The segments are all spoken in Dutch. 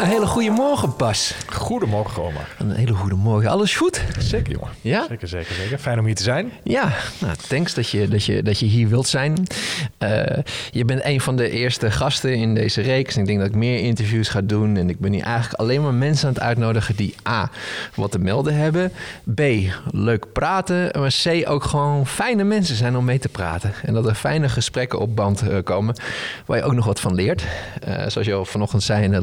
Een hele goede morgen, Bas. Goedemorgen, Omar. Een hele goede morgen. Alles goed? Zeker, jongen. Ja? Zeker, zeker, zeker. Fijn om hier te zijn. Ja, nou, thanks dat je, dat, je, dat je hier wilt zijn. Eh, je bent een van de eerste gasten in deze reeks. En ik denk dat ik meer interviews ga doen. En ik ben hier eigenlijk alleen maar mensen aan het uitnodigen die A. wat te melden hebben. B. leuk praten. Maar C. ook gewoon fijne mensen zijn om mee te praten. En dat er fijne gesprekken op band eh, komen. Waar je ook nog wat van leert. Eh, zoals je al vanochtend zei in de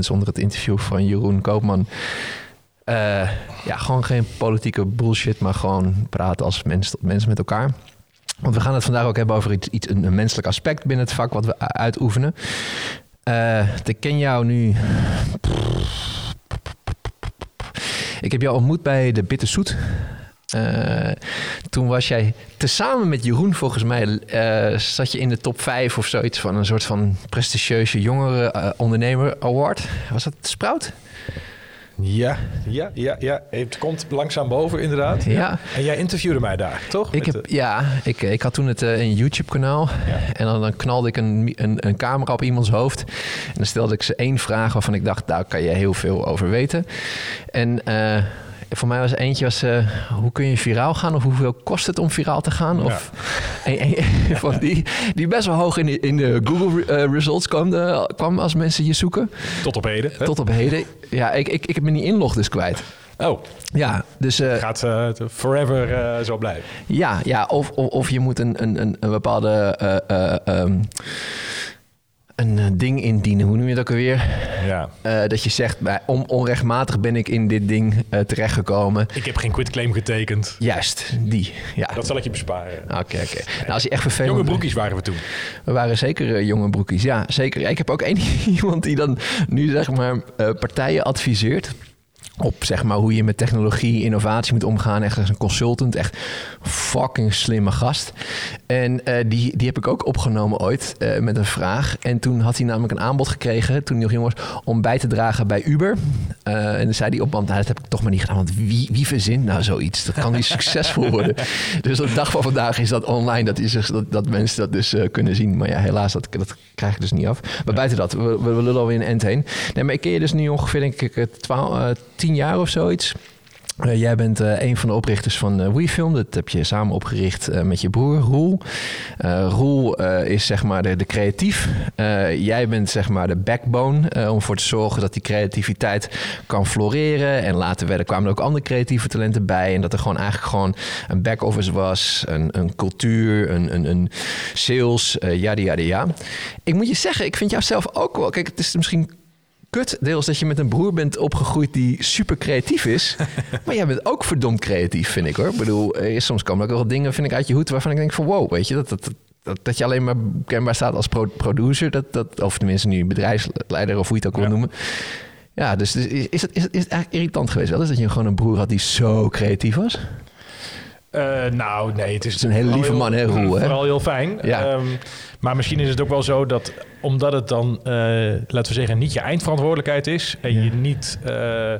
LinkedIn-comments onder het interview van Jeroen Koopman. Eh, ja, gewoon geen politieke bullshit, maar gewoon praten als mens tot mens met elkaar. Want we gaan het vandaag ook hebben over iets, iets een, menselijk aspect binnen het vak wat we uitoefenen. Eh ik ken jou nu. Ik heb jou ontmoet bij de Bitterzoet. Eh toen was jij tezamen met Jeroen, volgens mij, eh, zat je in de top 5 of zoiets van een soort van prestigieuze jongere eh, ondernemer award. Was dat Sprout? Ja, ja, ja, ja. Het komt langzaam boven, inderdaad. Ja. En jij interviewde mij daar, toch? Ik, heb, de- ja, ik, ik had toen het, een YouTube-kanaal. Ja. En dan, dan knalde ik een, een, een camera op iemands hoofd. En dan stelde ik ze één vraag waarvan ik dacht, daar kan je heel veel over weten. En voor mij was eentje, was, eh, hoe kun je viraal gaan? Of hoeveel kost het om viraal te gaan? Of een, een van die, die best wel hoog in de, in de Google eh, results kwam, eh, kwam als mensen je zoeken. Tot op heden. hè? Tot op heden. Ja, ik, ik, ik heb me niet inlog dus kwijt. Oh, Ja, dus... eh, gaat eh, forever eh, zo blijven. Ja, ja of, of, of je moet een, een, een, een bepaalde eh, eh, ehm, een eh, ding indienen. Hoe noem je dat ook alweer? Ja. Eh, dat je zegt, bij, om, onrechtmatig ben ik in dit ding eh, terechtgekomen. Ik heb geen quitclaim getekend. Juist, die. Ja. Dat zal ik je besparen. Oké, oké. Nou, als je echt vervelend Jonge broekjes waren we toen. We waren zeker jonge broekies. Ja, zeker. Ik heb ook één iemand die dan nu zeg maar partijen adviseert. Op zeg maar hoe je met technologie, innovatie moet omgaan. Echt als een consultant. Echt fucking slimme gast. En eh, die, die heb ik ook opgenomen ooit eh, met een vraag. En toen had hij namelijk een aanbod gekregen, toen hij nog jong was, om bij te dragen bij Uber. Eh, en dan zei hij op nou, dat heb ik toch maar niet gedaan. Want wie, wie verzint nou zoiets? Dat kan niet succesvol worden. Dus op de dag van vandaag is dat online. Dat, is, dus- dat, dat mensen dat dus kunnen zien. Maar ja, helaas, dat, dat krijg ik dus niet af. Maar buiten dat, we, we, lullen alweer een end heen. Nee, maar ik ken je dus nu ongeveer, denk ik, eh, twaalf, eh, tien jaar of zoiets. Eh, jij bent eh, een van de oprichters van eh WeFilm. Dat heb je samen opgericht met je broer Roel. Roel is zeg maar de, de creatief. Jij bent zeg maar de backbone om ervoor te zorgen dat die creativiteit kan floreren. En later werden, kwamen er ook andere creatieve talenten bij. En dat er gewoon eigenlijk gewoon een back-office was, een, een cultuur, een, een, een sales, eh yada yada ja. Ik moet je zeggen, ik vind jou zelf ook wel... Kijk, het is misschien kut deels dat je met een broer bent opgegroeid die super creatief is. maar jij bent ook verdomd creatief, vind ik hoor. Ik bedoel, eh, soms komen ook wel dingen vind ik, uit je hoed waarvan ik denk van wow, weet je, dat, dat, dat, dat je alleen maar kenbaar staat als pro- producer. Dat, dat, of tenminste nu bedrijfsleider of hoe je het ook wil Ja. noemen. Ja, dus, dus is, is, het, is, het, is het eigenlijk irritant geweest wel eens dat je gewoon een broer had die zo creatief was? Eh, nou, nee, het is, is een hele lieve man, hè, Roel, hè? Vooral heel fijn. Ja. Ehm, maar misschien is het ook wel zo dat, omdat het dan, eh, laten we zeggen, niet je eindverantwoordelijkheid is en Ja. je niet eh,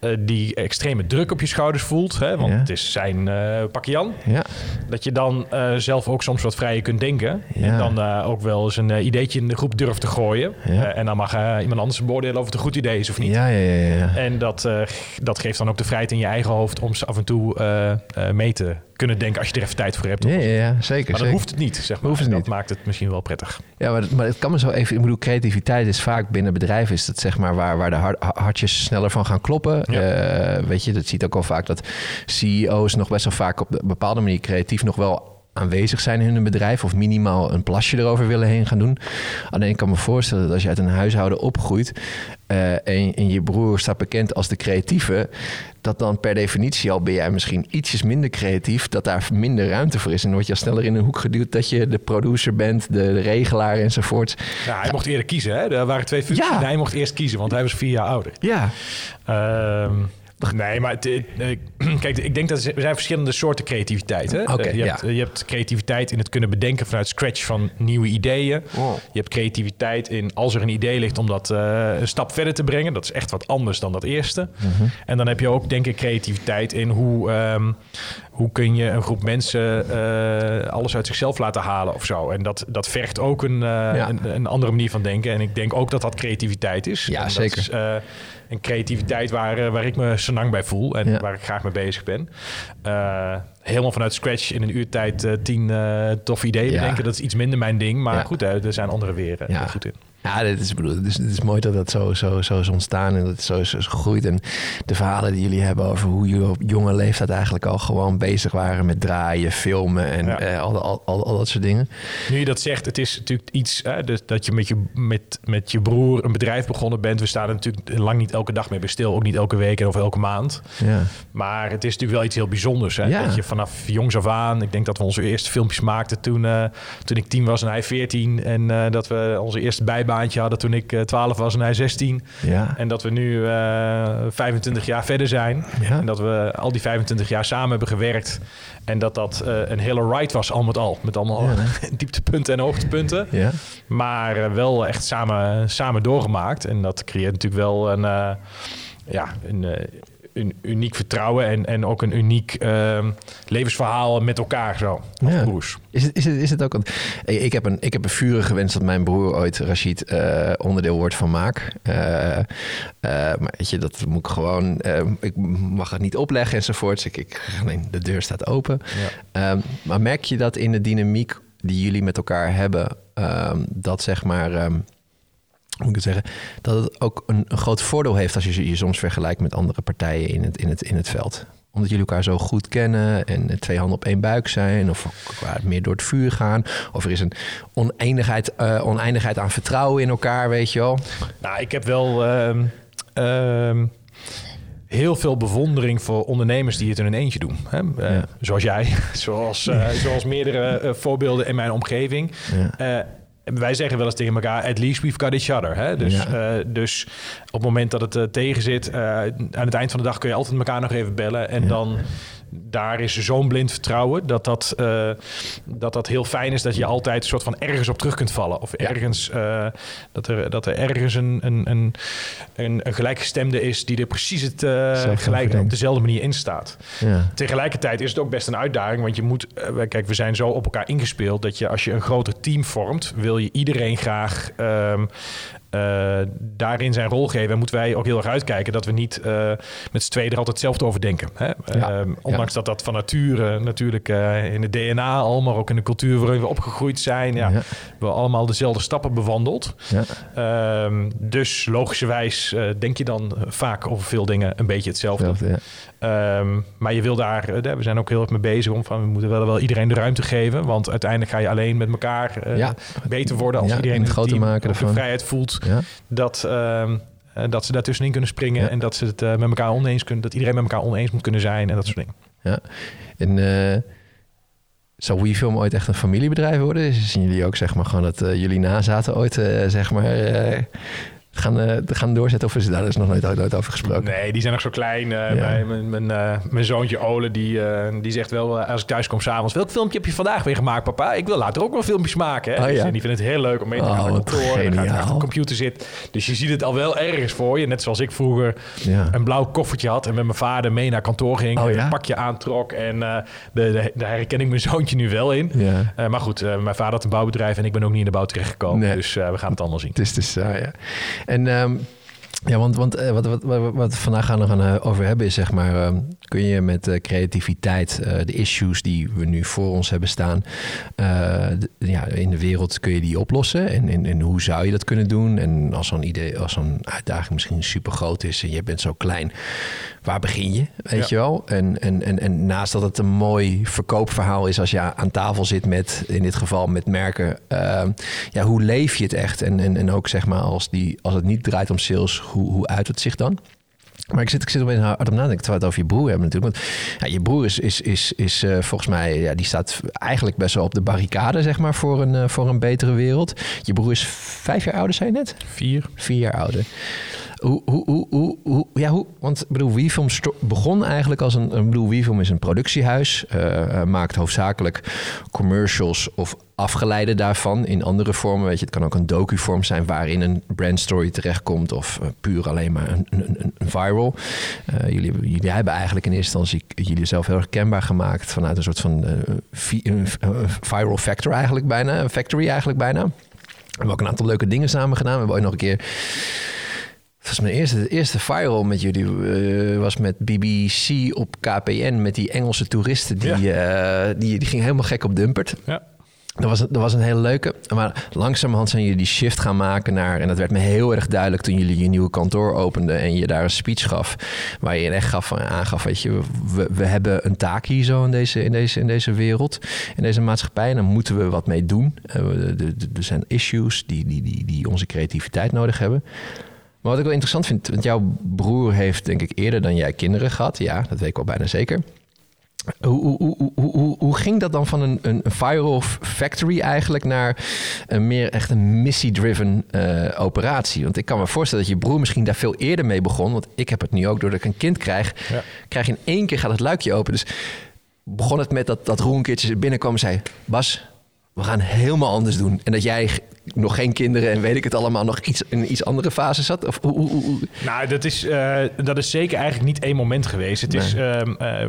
eh, die extreme druk op je schouders voelt, hè, want Ja. het is zijn uh, pakje Jan, Ja, dat je dan eh, zelf ook soms wat vrijer kunt denken Ja. en dan eh, ook wel eens een eh, ideetje in de groep durft te gooien. Eh, en dan mag eh, iemand anders beoordelen of het een goed idee is of niet. ja, ja. ja, ja. En dat, eh, dat geeft dan ook de vrijheid in je eigen hoofd om ze af en toe eh, eh, mee te kunnen denken als je er even tijd voor hebt. Ja, ja, ja, zeker. Maar zeker. hoeft het niet, zeg maar. Hoeft het dat niet. maakt het misschien wel prettig. Ja, maar, maar het kan me zo even... Ik bedoel, creativiteit is vaak binnen bedrijven... is dat zeg maar waar, waar de hart- hartjes sneller van gaan kloppen. Ja. Eh, weet je, dat ziet ook al vaak dat CEO's nog best wel vaak... op een bepaalde manier creatief nog wel aanwezig zijn in hun bedrijf... of minimaal een plasje erover willen heen gaan doen. Alleen ik kan me voorstellen dat als je uit een huishouden opgroeit... eh, en, en je broer staat bekend als de creatieve... dat dan per definitie al ben jij misschien ietsjes minder creatief... dat daar minder ruimte voor is. En dan word je al sneller in een hoek geduwd... dat je de producer bent, de, de regelaar enzovoort. Ja, hij mocht eerder kiezen, hè? Er waren twee functies. Ja. Hij mocht eerst kiezen, want hij was vier jaar ouder. Ja, Ehm, Nee, maar het, eh, eh, kijk, ik denk dat er zijn verschillende soorten creativiteit. Hè? Eh, je, ja. hebt, je hebt creativiteit in het kunnen bedenken vanuit scratch van nieuwe ideeën. Oh. Je hebt creativiteit in als er een idee ligt om dat eh, een stap verder te brengen. Dat is echt wat anders dan dat eerste. Mhm. En dan heb je ook, denk ik, creativiteit in hoe, ehm, hoe kun je een groep mensen eh, alles uit zichzelf laten halen of zo. En dat, dat vergt ook een, eh, een, een andere manier van denken. En ik denk ook dat dat creativiteit is. Ja, En dat zeker. is, een creativiteit waar, eh, waar ik me zo lang bij voel en Ja. waar ik graag mee bezig ben. Eh, helemaal vanuit scratch in een uurtijd eh, tien toffe ideeën Ja. bedenken, dat is iets minder mijn ding. Maar goed, hè, er zijn Ja. heel goed in. Ja, dit is, bedoel, het, is, het is mooi dat dat zo, zo, zo is ontstaan en dat het zo is, is gegroeid. En de verhalen die jullie hebben over hoe jullie op jonge leeftijd eigenlijk al gewoon bezig waren met draaien, filmen en Ja. eh, al, al, al, al dat soort dingen. Nu je dat zegt, het is natuurlijk iets hè, dus dat je met, je met met je broer een bedrijf begonnen bent. We staan er natuurlijk lang niet elke dag mee bij stil, ook niet elke week en of elke maand. Ja, Maar het is natuurlijk wel iets heel bijzonders. Hè? Ja. Dat je vanaf jongs af aan, ik denk dat we onze eerste filmpjes maakten toen, eh, toen ik tien was en hij 14. En eh, dat we onze eerste bijbaantje hadden toen ik eh, 12 was en hij 16. ja. En dat we nu eh 25 jaar verder zijn. Ja. En dat we al die 25 jaar samen hebben gewerkt. En dat dat eh, een hele ride was, al met al. Met allemaal Ja. dieptepunten en hoogtepunten. ja. Maar eh, wel echt samen, samen doorgemaakt. En dat creëert natuurlijk wel een, eh, ja, een, eh, een uniek vertrouwen. En, en ook een uniek eh, levensverhaal met elkaar zo. Ja. broers. Is het, is het, is het ook... want ik heb, een, ik heb een vurige wens dat mijn broer ooit, Rashid, eh, onderdeel wordt van Maak. Eh, eh, maar weet je, dat moet ik gewoon... eh, ik mag het niet opleggen enzovoorts. Ik, ik, nee, de deur staat open. Ja. Ehm, maar merk je dat in de dynamiek die jullie met elkaar hebben... ehm, dat zeg maar... ehm, moet ik het zeggen? Dat het ook een, een groot voordeel heeft... als je je soms vergelijkt met andere partijen in het, in het, in het veld omdat jullie elkaar zo goed kennen en twee handen op één buik zijn, of qua meer door het vuur gaan, of er is een oneindigheid, eh, oneindigheid aan vertrouwen in elkaar, weet je wel. Nou, ik heb wel ehm, ehm, heel veel bewondering voor ondernemers die het in hun eentje doen. Hè? Eh. Zoals jij, zoals, eh, zoals meerdere voorbeelden in mijn omgeving. Ja. Wij zeggen wel eens tegen elkaar, at least we've got each other. Hè? Dus, Ja. eh, dus op het moment dat het eh, tegen zit, eh, aan het eind van de dag kun je altijd elkaar nog even bellen. En Ja. dan, daar is zo'n blind vertrouwen dat dat, eh, dat dat heel fijn is dat je altijd een soort van ergens op terug kunt vallen. Of ergens, eh, dat, er, dat er ergens een, een, een, een, gelijkgestemde is die er precies het, eh, gelijk op dezelfde manier in staat. Ja. Tegelijkertijd is het ook best een uitdaging, want je moet, kijk, we zijn zo op elkaar ingespeeld dat je als je een groter team vormt, wil je iedereen graag ehm, eh, daarin zijn rol geven. En moeten wij ook heel erg uitkijken dat we niet eh, met z'n tweeën er altijd hetzelfde over denken. Hè? Ja, Ehm, ondanks dat dat van nature natuurlijk eh, in het DNA al, maar ook in de cultuur waarin we opgegroeid zijn, ja, Ja. we allemaal dezelfde stappen bewandeld. Ehm, dus logischerwijs denk je dan vaak over veel dingen een beetje hetzelfde. Ehm, maar je wil daar, eh, we zijn ook heel erg mee bezig om van we moeten wel, wel iedereen de ruimte geven. Want uiteindelijk ga je alleen met elkaar eh, Ja. beter worden als Ja, iedereen het groter maken de vrijheid voelt Ja. dat, eh, dat ze daartussenin kunnen springen en dat ze het met elkaar oneens kunnen, dat iedereen met elkaar oneens moet kunnen zijn en dat soort dingen. Ja. En zou WeFilm ooit echt een familiebedrijf worden? Zien jullie ook zeg maar gewoon dat jullie nazaten ooit zeg maar gaan, eh, gaan doorzetten? Of is daar is nog nooit, nooit over gesproken? Nee, die zijn nog zo klein. Eh, mijn, mijn, mijn, eh, mijn zoontje Ole, die, die zegt wel als ik thuis kom s'avonds... welk filmpje heb je vandaag weer gemaakt, papa? Ik wil later ook wel filmpjes maken. Hè? Oh, Dus, ja? en die vindt het heel leuk om mee te Oh, gaan naar wat kantoor. En dan gaat achter de computer zitten. Dus je ziet het al wel ergens voor je. Net zoals ik vroeger Ja. een blauw koffertje had... en met mijn vader mee naar kantoor ging. Oh, een pakje aantrok. En de, de, daar herken ik mijn zoontje nu wel in. Ja. Maar goed, mijn vader had een bouwbedrijf... en ik ben ook niet in de bouw terechtgekomen. Nee. Dus we gaan het allemaal zien. Het is dus, ah, ja. En ehm, ja, want, want eh, wat, wat, wat, wat we vandaag gaan nog eh, over hebben is zeg maar, ehm, kun je met eh, creativiteit de issues die we nu voor ons hebben staan, de- ja, in de wereld kun je die oplossen? En, en, en hoe zou je dat kunnen doen? En als zo'n idee, als zo'n uitdaging misschien super groot is en je bent zo klein, waar begin je? Weet Ja. je wel? En, en, en, en naast dat het een mooi verkoopverhaal is als je aan tafel zit met, in dit geval met merken, ehm, ja, hoe leef je het echt? En, en, en ook zeg maar als, die, als het niet draait om sales, hoe, hoe uit het zich dan? Maar ik zit, ik zit opeens hard op nadenken terwijl we het over je broer hebben natuurlijk. Want ja, je broer is, is, is, is eh, volgens mij, ja, die staat eigenlijk best wel op de barricade, zeg maar, voor een, eh, voor een betere wereld. Je broer is vijf jaar ouder, zei je net? Vier. Vier jaar ouder. Hoe, hoe, hoe, hoe, hoe- ja, hoe, want ik bedoel, begon eigenlijk als een, ik bedoel, is een productiehuis, eh, eh, maakt hoofdzakelijk commercials of afgeleide daarvan in andere vormen. Weet je, het kan ook een docu-vorm zijn waarin een brandstory terechtkomt of eh, puur alleen maar een, een, een- viral. Eh, jullie, hebben- jullie hebben eigenlijk in eerste instantie jullie zelf heel erg kenbaar gemaakt vanuit een soort van eh, viral factor eigenlijk bijna, een factory eigenlijk bijna. We hebben ook een aantal leuke dingen samen gedaan. We hebben ooit nog een keer Volgens mijn eerste, de eerste viral met jullie was met BBC op KPN met die Engelse toeristen. Die, die, die ging helemaal gek op Dumpert. Ja. Dat was, was een hele leuke. Maar langzamerhand zijn jullie die shift gaan maken naar... en dat werd me heel erg duidelijk toen jullie je nieuwe kantoor openden... en je daar een speech gaf. Waar je echt gaf, aangaf, weet je... We, hebben een taak hier zo in deze, in, deze, in deze wereld, in deze maatschappij... en daar moeten we wat mee doen. Eh, Er zijn issues die, die, die, die onze creativiteit nodig hebben... Maar wat ik wel interessant vind, want jouw broer heeft denk ik eerder dan jij kinderen gehad. Ja, dat weet ik wel bijna zeker. Hoe, hoe, hoe, hoe, ging dat dan van een, een viral factory eigenlijk naar een meer echt een missie-driven eh, operatie? Want ik kan me voorstellen dat je broer misschien daar veel eerder mee begon. Want ik heb het nu ook doordat ik een kind krijg. Ja. Krijg je in één keer gaat het luikje open. Dus begon het met dat, dat Roel een keertje binnenkwam en zei... Bas, we gaan helemaal anders doen. En dat jij nog geen kinderen en weet ik het allemaal... nog iets, in een iets andere fase zat? Of Nou, dat is, eh, dat is zeker eigenlijk niet één moment geweest. Het is, ehm, eh,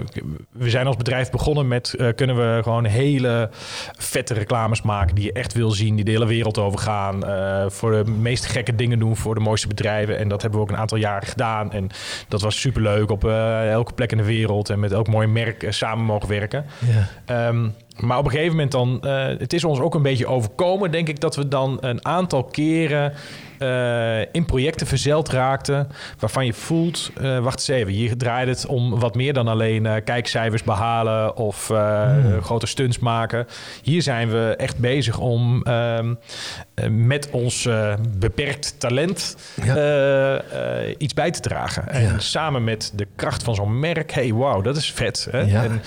we zijn als bedrijf begonnen met... eh, kunnen we gewoon hele vette reclames maken... die je echt wil zien, die de hele wereld overgaan. voor de meest gekke dingen doen voor de mooiste bedrijven. En dat hebben we ook een aantal jaren gedaan. En dat was superleuk op elke plek in de wereld... en met elk mooi merk samen mogen werken. Ja. Ehm, maar op een gegeven moment dan, eh, het is ons ook een beetje overkomen, denk ik, dat we dan een aantal keren eh, in projecten verzeld raakten, waarvan je voelt, eh, wacht eens even, hier draait het om wat meer dan alleen eh, kijkcijfers behalen of eh, grote stunts maken. Hier zijn we echt bezig om ehm, eh, met ons beperkt talent Ja. iets bij te dragen. En samen met de kracht van zo'n merk, hey, wauw, dat is vet. Hè? Ja. En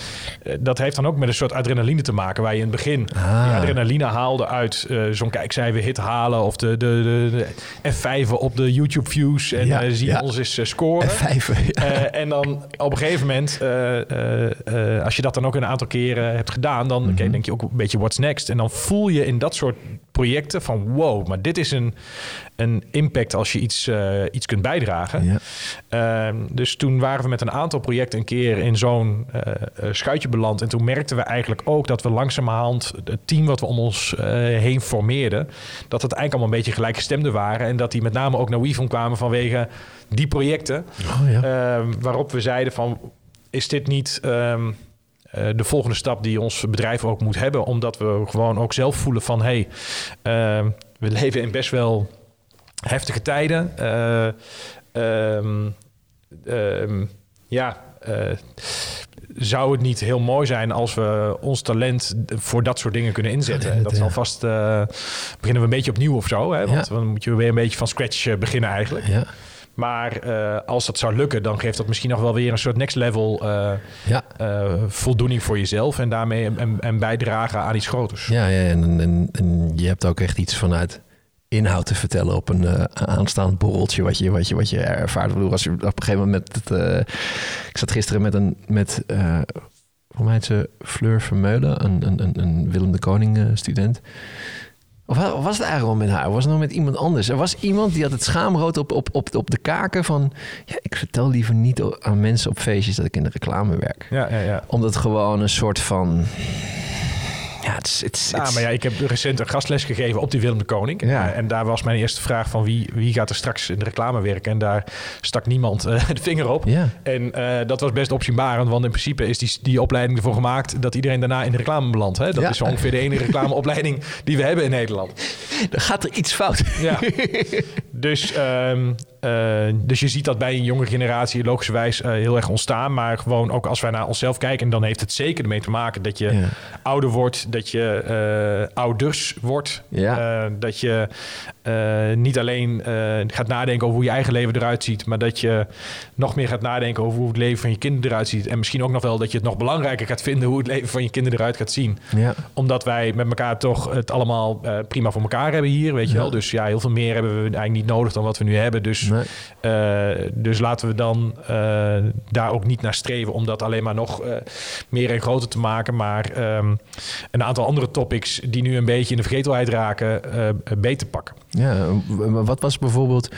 dat heeft dan ook met een soort adrenaline te maken, waar je in het begin Ah. adrenaline haalde uit zo'n kijkcijfer hit halen of de, de, de, de F5 op de YouTube views en Ja, eh, zien ja. ons eens eh, scoren. Vijven. Ja. Eh, en dan op een gegeven moment, als je dat dan ook een aantal keren hebt gedaan, dan Mhm. denk je ook een beetje what's next. En dan voel je in dat soort projecten van wow, maar dit is een, een impact als je iets, eh, iets kunt bijdragen. Ja. Ehm, dus toen waren we met een aantal projecten een keer in zo'n eh, schuitje beland. En toen merkten we eigenlijk ook dat we langzamerhand het team wat we om ons heen formeerden, dat het eigenlijk allemaal een beetje gelijkgestemden waren. En dat die met name ook naar WeFilm kwamen vanwege die projecten. Oh ja. Ehm, waarop we zeiden van, is dit niet ehm, eh, de volgende stap die ons bedrijf ook moet hebben? Omdat we gewoon ook zelf voelen van, hey, ehm, we leven in best wel heftige tijden. Eh, ehm, ehm, ja, eh, zou het niet heel mooi zijn als we ons talent voor dat soort dingen kunnen inzetten? Dat is alvast, beginnen we een beetje opnieuw of zo. Hè? Want Ja. dan moet je weer een beetje van scratch beginnen eigenlijk. Ja. Maar eh, als dat zou lukken, dan geeft dat misschien nog wel weer een soort next level eh, Ja. eh, voldoening voor jezelf. En daarmee een, een bijdrage aan iets groters. Ja, ja en, en, en je hebt ook echt iets vanuit inhoud te vertellen op een aanstaand borreltje wat je, wat je, wat je ervaart. Ik bedoel, als je op een gegeven moment met het, ik zat gisteren met een met eh hoe heet ze Fleur Vermeulen, een, een, een, Willem de Koning student. Of wa- was het eigenlijk wel met haar? Was het nog met iemand anders? Er was iemand die had het schaamrood op, op, op, op de kaken van... Ja, ik vertel liever niet aan mensen op feestjes dat ik in de reclame werk. Ja, ja, ja. Omdat gewoon een soort van... Ja, het is... het Ja, is- maar ja, ik heb recent een gastles gegeven op die Willem de Koning. Ja. Eh, en daar was mijn eerste vraag van wie, wie gaat er straks in de reclame werken? En daar stak niemand eh, de vinger op. Ja. En eh, dat was best opzienbarend, want in principe is die, die opleiding ervoor gemaakt dat iedereen daarna in de reclame belandt. Hè? Dat Ja. is zo ongeveer de enige reclameopleiding die we hebben in Nederland. Dan gaat er iets fout. Ja. dus, ehm, eh, dus je ziet dat bij een jonge generatie logischerwijs eh, heel erg ontstaan. Maar gewoon ook als wij naar onszelf kijken, dan heeft het zeker ermee te maken dat je Ja. ouder wordt, dat je eh, ouders wordt. Ja. Dat je niet alleen gaat nadenken over hoe je eigen leven eruit ziet, maar dat je nog meer gaat nadenken over hoe het leven van je kinderen eruit ziet. En misschien ook nog wel dat je het nog belangrijker gaat vinden hoe het leven van je kinderen eruit gaat zien Ja. omdat wij met elkaar toch het allemaal prima voor elkaar hebben hier, weet je wel. Dus ja, heel veel meer hebben we eigenlijk niet nodig dan wat we nu hebben. Dus Nee. dus laten we dan daar ook niet naar streven om dat alleen maar nog meer en groter te maken. Maar um, een aantal andere topics die nu een beetje in de vergetelheid raken, beter pakken. Ja, wat was bijvoorbeeld,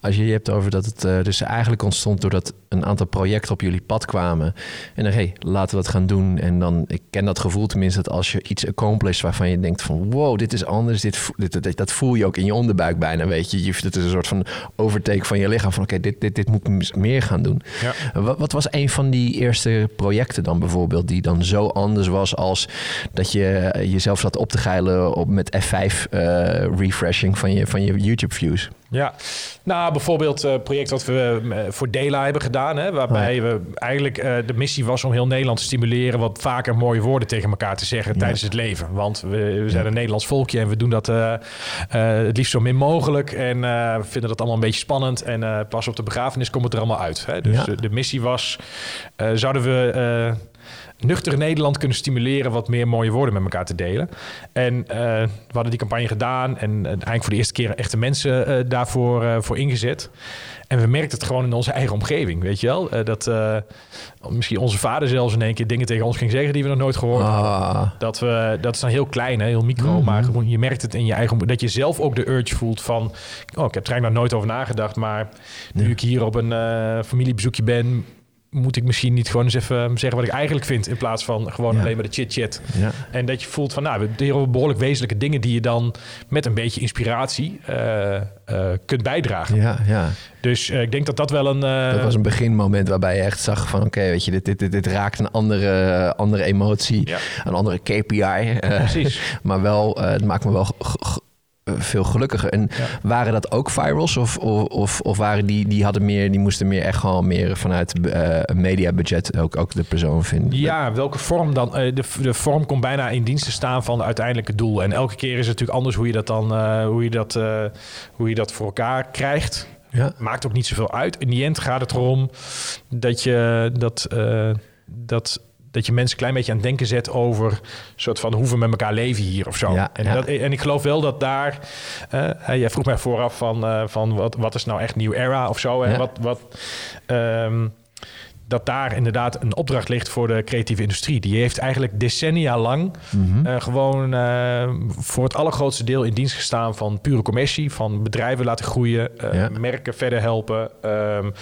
als je je hebt over dat het dus eigenlijk ontstond doordat een aantal projecten op jullie pad kwamen. En dan, hé, hey, laten we dat gaan doen. En dan, ik ken dat gevoel tenminste, dat als je iets accomplished waarvan je denkt van, wow, dit is anders. Dit, dit, dat voel je ook in je onderbuik bijna, weet je. Het is een soort van overtake van je lichaam van, oké, dit, dit, dit moet ik meer gaan doen. Ja. Wat, wat was een van die eerste projecten dan bijvoorbeeld, die dan zo anders was als dat je jezelf zat op te geilen op, met F5 uh, eh, refreshing van je, van je YouTube views? Ja, nou bijvoorbeeld het uh, project wat we uh, voor Dela hebben gedaan, hè, waarbij we eigenlijk uh, de missie was om heel Nederland te stimuleren wat vaker mooie woorden tegen elkaar te zeggen tijdens het leven. Want we, we zijn een Nederlands volkje en we doen dat het liefst zo min mogelijk en we vinden dat allemaal een beetje spannend en pas op de begrafenis komt het er allemaal uit. Hè. Dus de, de, missie was, zouden we nuchter Nederland kunnen stimuleren wat meer mooie woorden met elkaar te delen. En uh, we hadden die campagne gedaan en uh, eigenlijk voor de eerste keer echte mensen uh, daarvoor voor ingezet. En we merkten het gewoon in onze eigen omgeving, weet je wel? dat misschien onze vader zelfs in één keer dingen tegen ons ging zeggen die we nog nooit gehoord ah. hadden. Dat, we, dat is dan heel klein, hè, heel micro, mm -hmm. maar gewoon, je merkt het in je eigen... Dat je zelf ook de urge voelt van... Oh, ik heb er eigenlijk nog nooit over nagedacht, maar nu ik hier op een familiebezoekje ben moet ik misschien niet gewoon eens even zeggen wat ik eigenlijk vind... in plaats van gewoon alleen maar de chit-chat. Ja. En dat je voelt van, nou, we hebben behoorlijk wezenlijke dingen... die je dan met een beetje inspiratie uh, uh, kunt bijdragen. Ja, ja. Dus uh, ik denk dat dat wel een... Dat was een beginmoment waarbij je echt zag van... oké, weet je, dit, dit, dit, dit, raakt een andere, andere emotie, ja. een andere KPI. Precies. maar wel, het maakt me wel veel gelukkiger. En waren dat ook virals? Of, of, of waren die, die hadden meer, die moesten meer echt gewoon meer vanuit uh, een mediabudget ook, ook de persoon vinden? Ja, welke vorm dan? Uh, de, de vorm komt bijna in dienst te staan van het uiteindelijke doel. En elke keer is het natuurlijk anders hoe je dat dan uh, hoe je dat, hoe je dat voor elkaar krijgt. Ja. Maakt ook niet zoveel uit. In die end gaat het erom dat je dat, dat dat je mensen een klein beetje aan het denken zet over soort van hoe we met elkaar leven hier of zo. Ja, en, Dat, en ik geloof wel dat daar, uh, jij vroeg mij vooraf van, uh, van wat, wat is nou echt nieuw era of zo. En wat, wat um, dat daar inderdaad een opdracht ligt voor de creatieve industrie. Die heeft eigenlijk decennia lang mhm. eh, gewoon uh, voor het allergrootste deel in dienst gestaan van pure commercie, van bedrijven laten groeien, uh, merken verder helpen, um,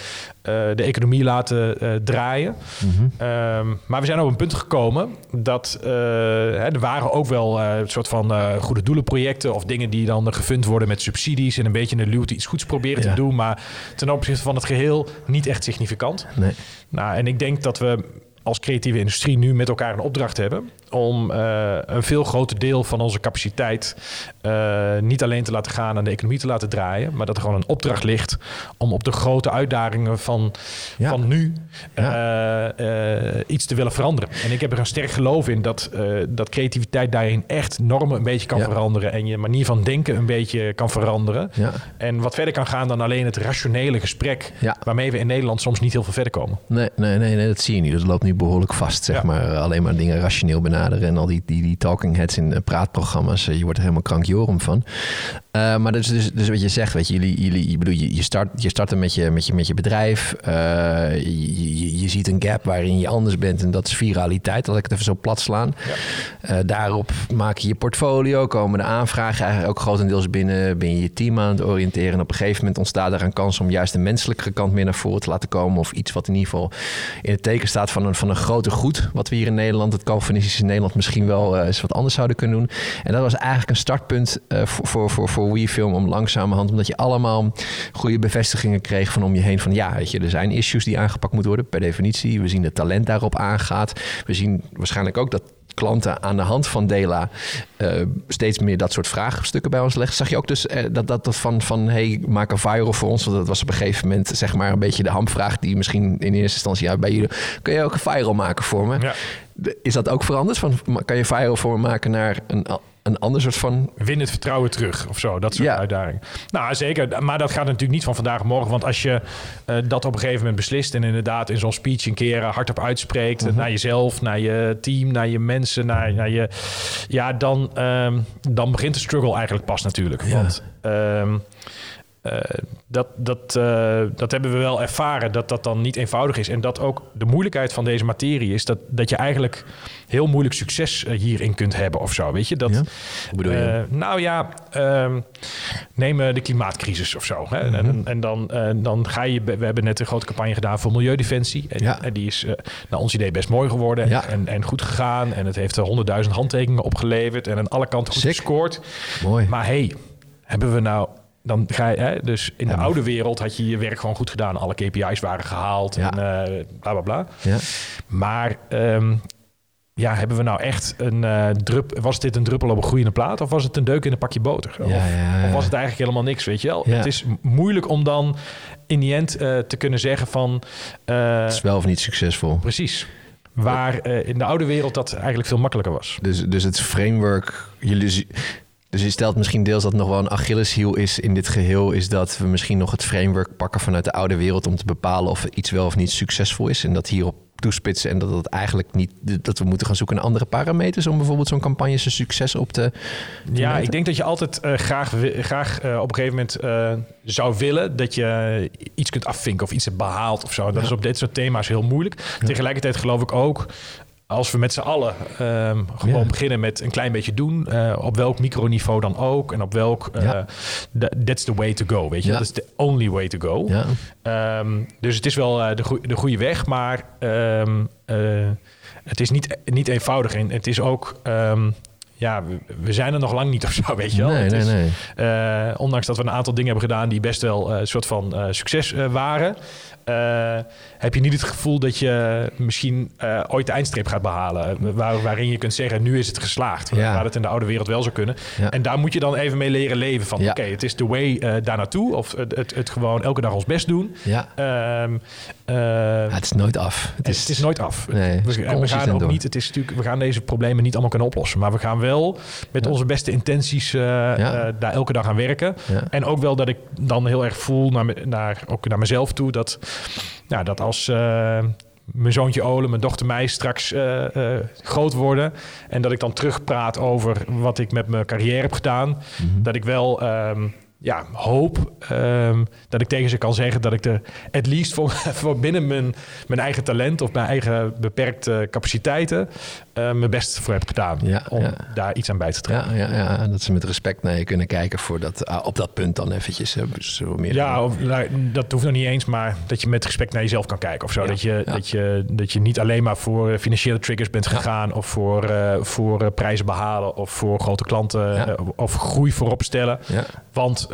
de economie laten draaien. Mhm. um, maar we zijn op een punt gekomen dat hè, er waren ook wel een soort van goede doelenprojecten of dingen die dan gefund worden met subsidies en een beetje de luwte iets goeds proberen te doen, maar ten opzichte van het geheel niet echt significant. Nee. Nou, en ik denk dat we als creatieve industrie nu met elkaar een opdracht hebben om uh, een veel groter deel van onze capaciteit uh, niet alleen te laten gaan en de economie te laten draaien, maar dat er gewoon een opdracht ligt om op de grote uitdagingen van, ja. van nu ja. uh, iets te willen veranderen. En ik heb er een sterk geloof in dat, dat creativiteit daarin echt normen een beetje kan ja. veranderen en je manier van denken een beetje kan veranderen. En wat verder kan gaan dan alleen het rationele gesprek waarmee we in Nederland soms niet heel veel verder komen. Nee, nee, nee, nee dat zie je niet. Dat loopt nu behoorlijk vast, zeg maar. Alleen maar dingen rationeel benaderen en al die, die, die talking heads in praatprogramma's. Uh, je wordt er helemaal krankjorum van. Uh, maar dus, dus, dus wat je zegt, weet je, jullie, jullie je, bedoel, je, je, start, je starten met je, met je, met je bedrijf. Je, je, je, ziet een gap waarin je anders bent en dat is viraliteit. Laat ik het even zo plat slaan. Ja. daarop maak je je portfolio, komen de aanvragen eigenlijk ook grotendeels binnen. Ben je je team aan het oriënteren. En op een gegeven moment ontstaat er een kans om juist de menselijke kant meer naar voren te laten komen. Of iets wat in ieder geval in het teken staat van een, van een groter goed. Wat we hier in Nederland, het Calvinistische Nederland misschien wel uh, eens wat anders zouden kunnen doen. En dat was eigenlijk een startpunt uh, voor, voor, voor, voor WeFilm om langzamerhand, omdat je allemaal goede bevestigingen kreeg van om je heen van ja, weet je, er zijn issues die aangepakt moeten worden per definitie. We zien dat talent daarop aangaat. We zien waarschijnlijk ook dat klanten aan de hand van Dela uh, steeds meer dat soort vraagstukken bij ons leggen. Zag je ook dus dat, dat, dat van, van hey, maak een viral voor ons. Want dat was op een gegeven moment zeg maar een beetje de hamvraag die misschien in eerste instantie uit bij jullie. Kun je ook een viral maken voor me? Ja. Is dat ook veranderd? Van, kan je viral maken naar een een ander soort van... Win het vertrouwen terug of zo, dat soort ja. uitdagingen. Nou, zeker. Maar dat gaat natuurlijk niet van vandaag op morgen. Want als je uh, dat op een gegeven moment beslist... en inderdaad in zo'n speech een keer hardop uitspreekt... Uh naar jezelf, naar je team, naar je mensen, naar, naar je... Ja, dan, um, dan begint de struggle eigenlijk pas natuurlijk. Ja. Want... Um, eh, dat, dat, eh, dat hebben we wel ervaren, dat dat dan niet eenvoudig is. En dat ook de moeilijkheid van deze materie is... dat, dat je eigenlijk heel moeilijk succes eh, hierin kunt hebben of zo. Weet je? Dat, Ja? Hoe bedoel je? nou ja, ehm neem de klimaatcrisis of zo. Hè? Mhm. En, en dan, dan ga je... We hebben net een grote campagne gedaan voor Milieudefensie. En, Ja. en die is naar ons idee best mooi geworden Ja. en, en goed gegaan. En het heeft honderdduizend handtekeningen opgeleverd... en aan alle kanten goed Sick. gescoord. Mooi. Maar hey, hebben we nou... Dan ga je, hè, dus in de oude wereld had je je werk gewoon goed gedaan. Alle KPI's waren gehaald Ja. en eh, bla bla bla. Ja. Maar ehm, ja, hebben we nou echt een eh, drup... Was dit een druppel op een groeiende plaat? Of was het een deuk in een pakje boter? Of, of was het eigenlijk helemaal niks, weet je wel? Het is moeilijk om dan in die end eh, te kunnen zeggen van... Het is wel of niet succesvol. precies. Waar in de oude wereld dat eigenlijk veel makkelijker was. Dus, dus het framework, jullie, dus je stelt misschien deels dat nog wel een Achilleshiel is in dit geheel, is dat we misschien nog het framework pakken vanuit de oude wereld om te bepalen of iets wel of niet succesvol is. En dat hierop toespitsen en dat het eigenlijk niet, dat we moeten gaan zoeken naar andere parameters om bijvoorbeeld zo'n campagne zijn succes op te. Ja, meten? ik denk dat je altijd eh, graag, graag eh, op een gegeven moment eh, zou willen dat je iets kunt afvinken of iets hebt behaald of zo. Dat Ja. is op dit soort thema's heel moeilijk. Tegelijkertijd geloof ik ook, als we met z'n allen ehm, gewoon Ja. beginnen met een klein beetje doen, eh, op welk microniveau dan ook en op welk, Ja. da- that's the way to go, weet je. Ja. Dat is the only way to go. Ja, Ehm, dus het is wel eh, de, goe- de goede weg, maar ehm, eh, het is niet, niet eenvoudig. En het is ook, ja, we, zijn er nog lang niet of zo, weet je wel. nee, nee, nee. ondanks dat we een aantal dingen hebben gedaan die best wel een soort van succes waren, eh, heb je niet het gevoel dat je misschien eh, ooit de eindstreep gaat behalen. Waar, waarin je kunt zeggen, nu is het geslaagd. Ja. Waar het in de oude wereld wel zou kunnen. Ja. En daar moet je dan even mee leren leven. Van oké, het is de way eh, daar naartoe. Of het, het, het gewoon elke dag ons best doen. Ja. Ehm, eh, het is nooit af. Het is, is, het is nooit af. Nee, we, en we consistent gaan ook door. niet. Het is natuurlijk, we gaan deze problemen niet allemaal kunnen oplossen. Maar we gaan wel met onze beste intenties daar elke dag aan werken. En ook wel dat ik dan heel erg voel naar, naar, ook naar mezelf toe. Dat, nou, dat als eh, mijn zoontje Ole, mijn dochter mij straks eh, eh, groot worden. En dat ik dan terugpraat over wat ik met mijn carrière heb gedaan. Mhm. Dat ik wel ehm, ja, hoop ehm, dat ik tegen ze kan zeggen dat ik er at least voor, voor binnen mijn, mijn eigen talent of mijn eigen beperkte capaciteiten eh, mijn best voor heb gedaan. Ja, om ja. daar iets aan bij te dragen. Ja, ja, ja, dat ze met respect naar je kunnen kijken voor dat, ah, op dat punt dan eventjes. hè, zo meer Ja, of, nou, dat hoeft nog niet eens, maar dat je met respect naar jezelf kan kijken of zo. Dat, je, dat, je, dat je niet alleen maar voor eh, financiële triggers bent gegaan of voor, eh, voor prijzen behalen of voor grote klanten of groei voorop stellen. Want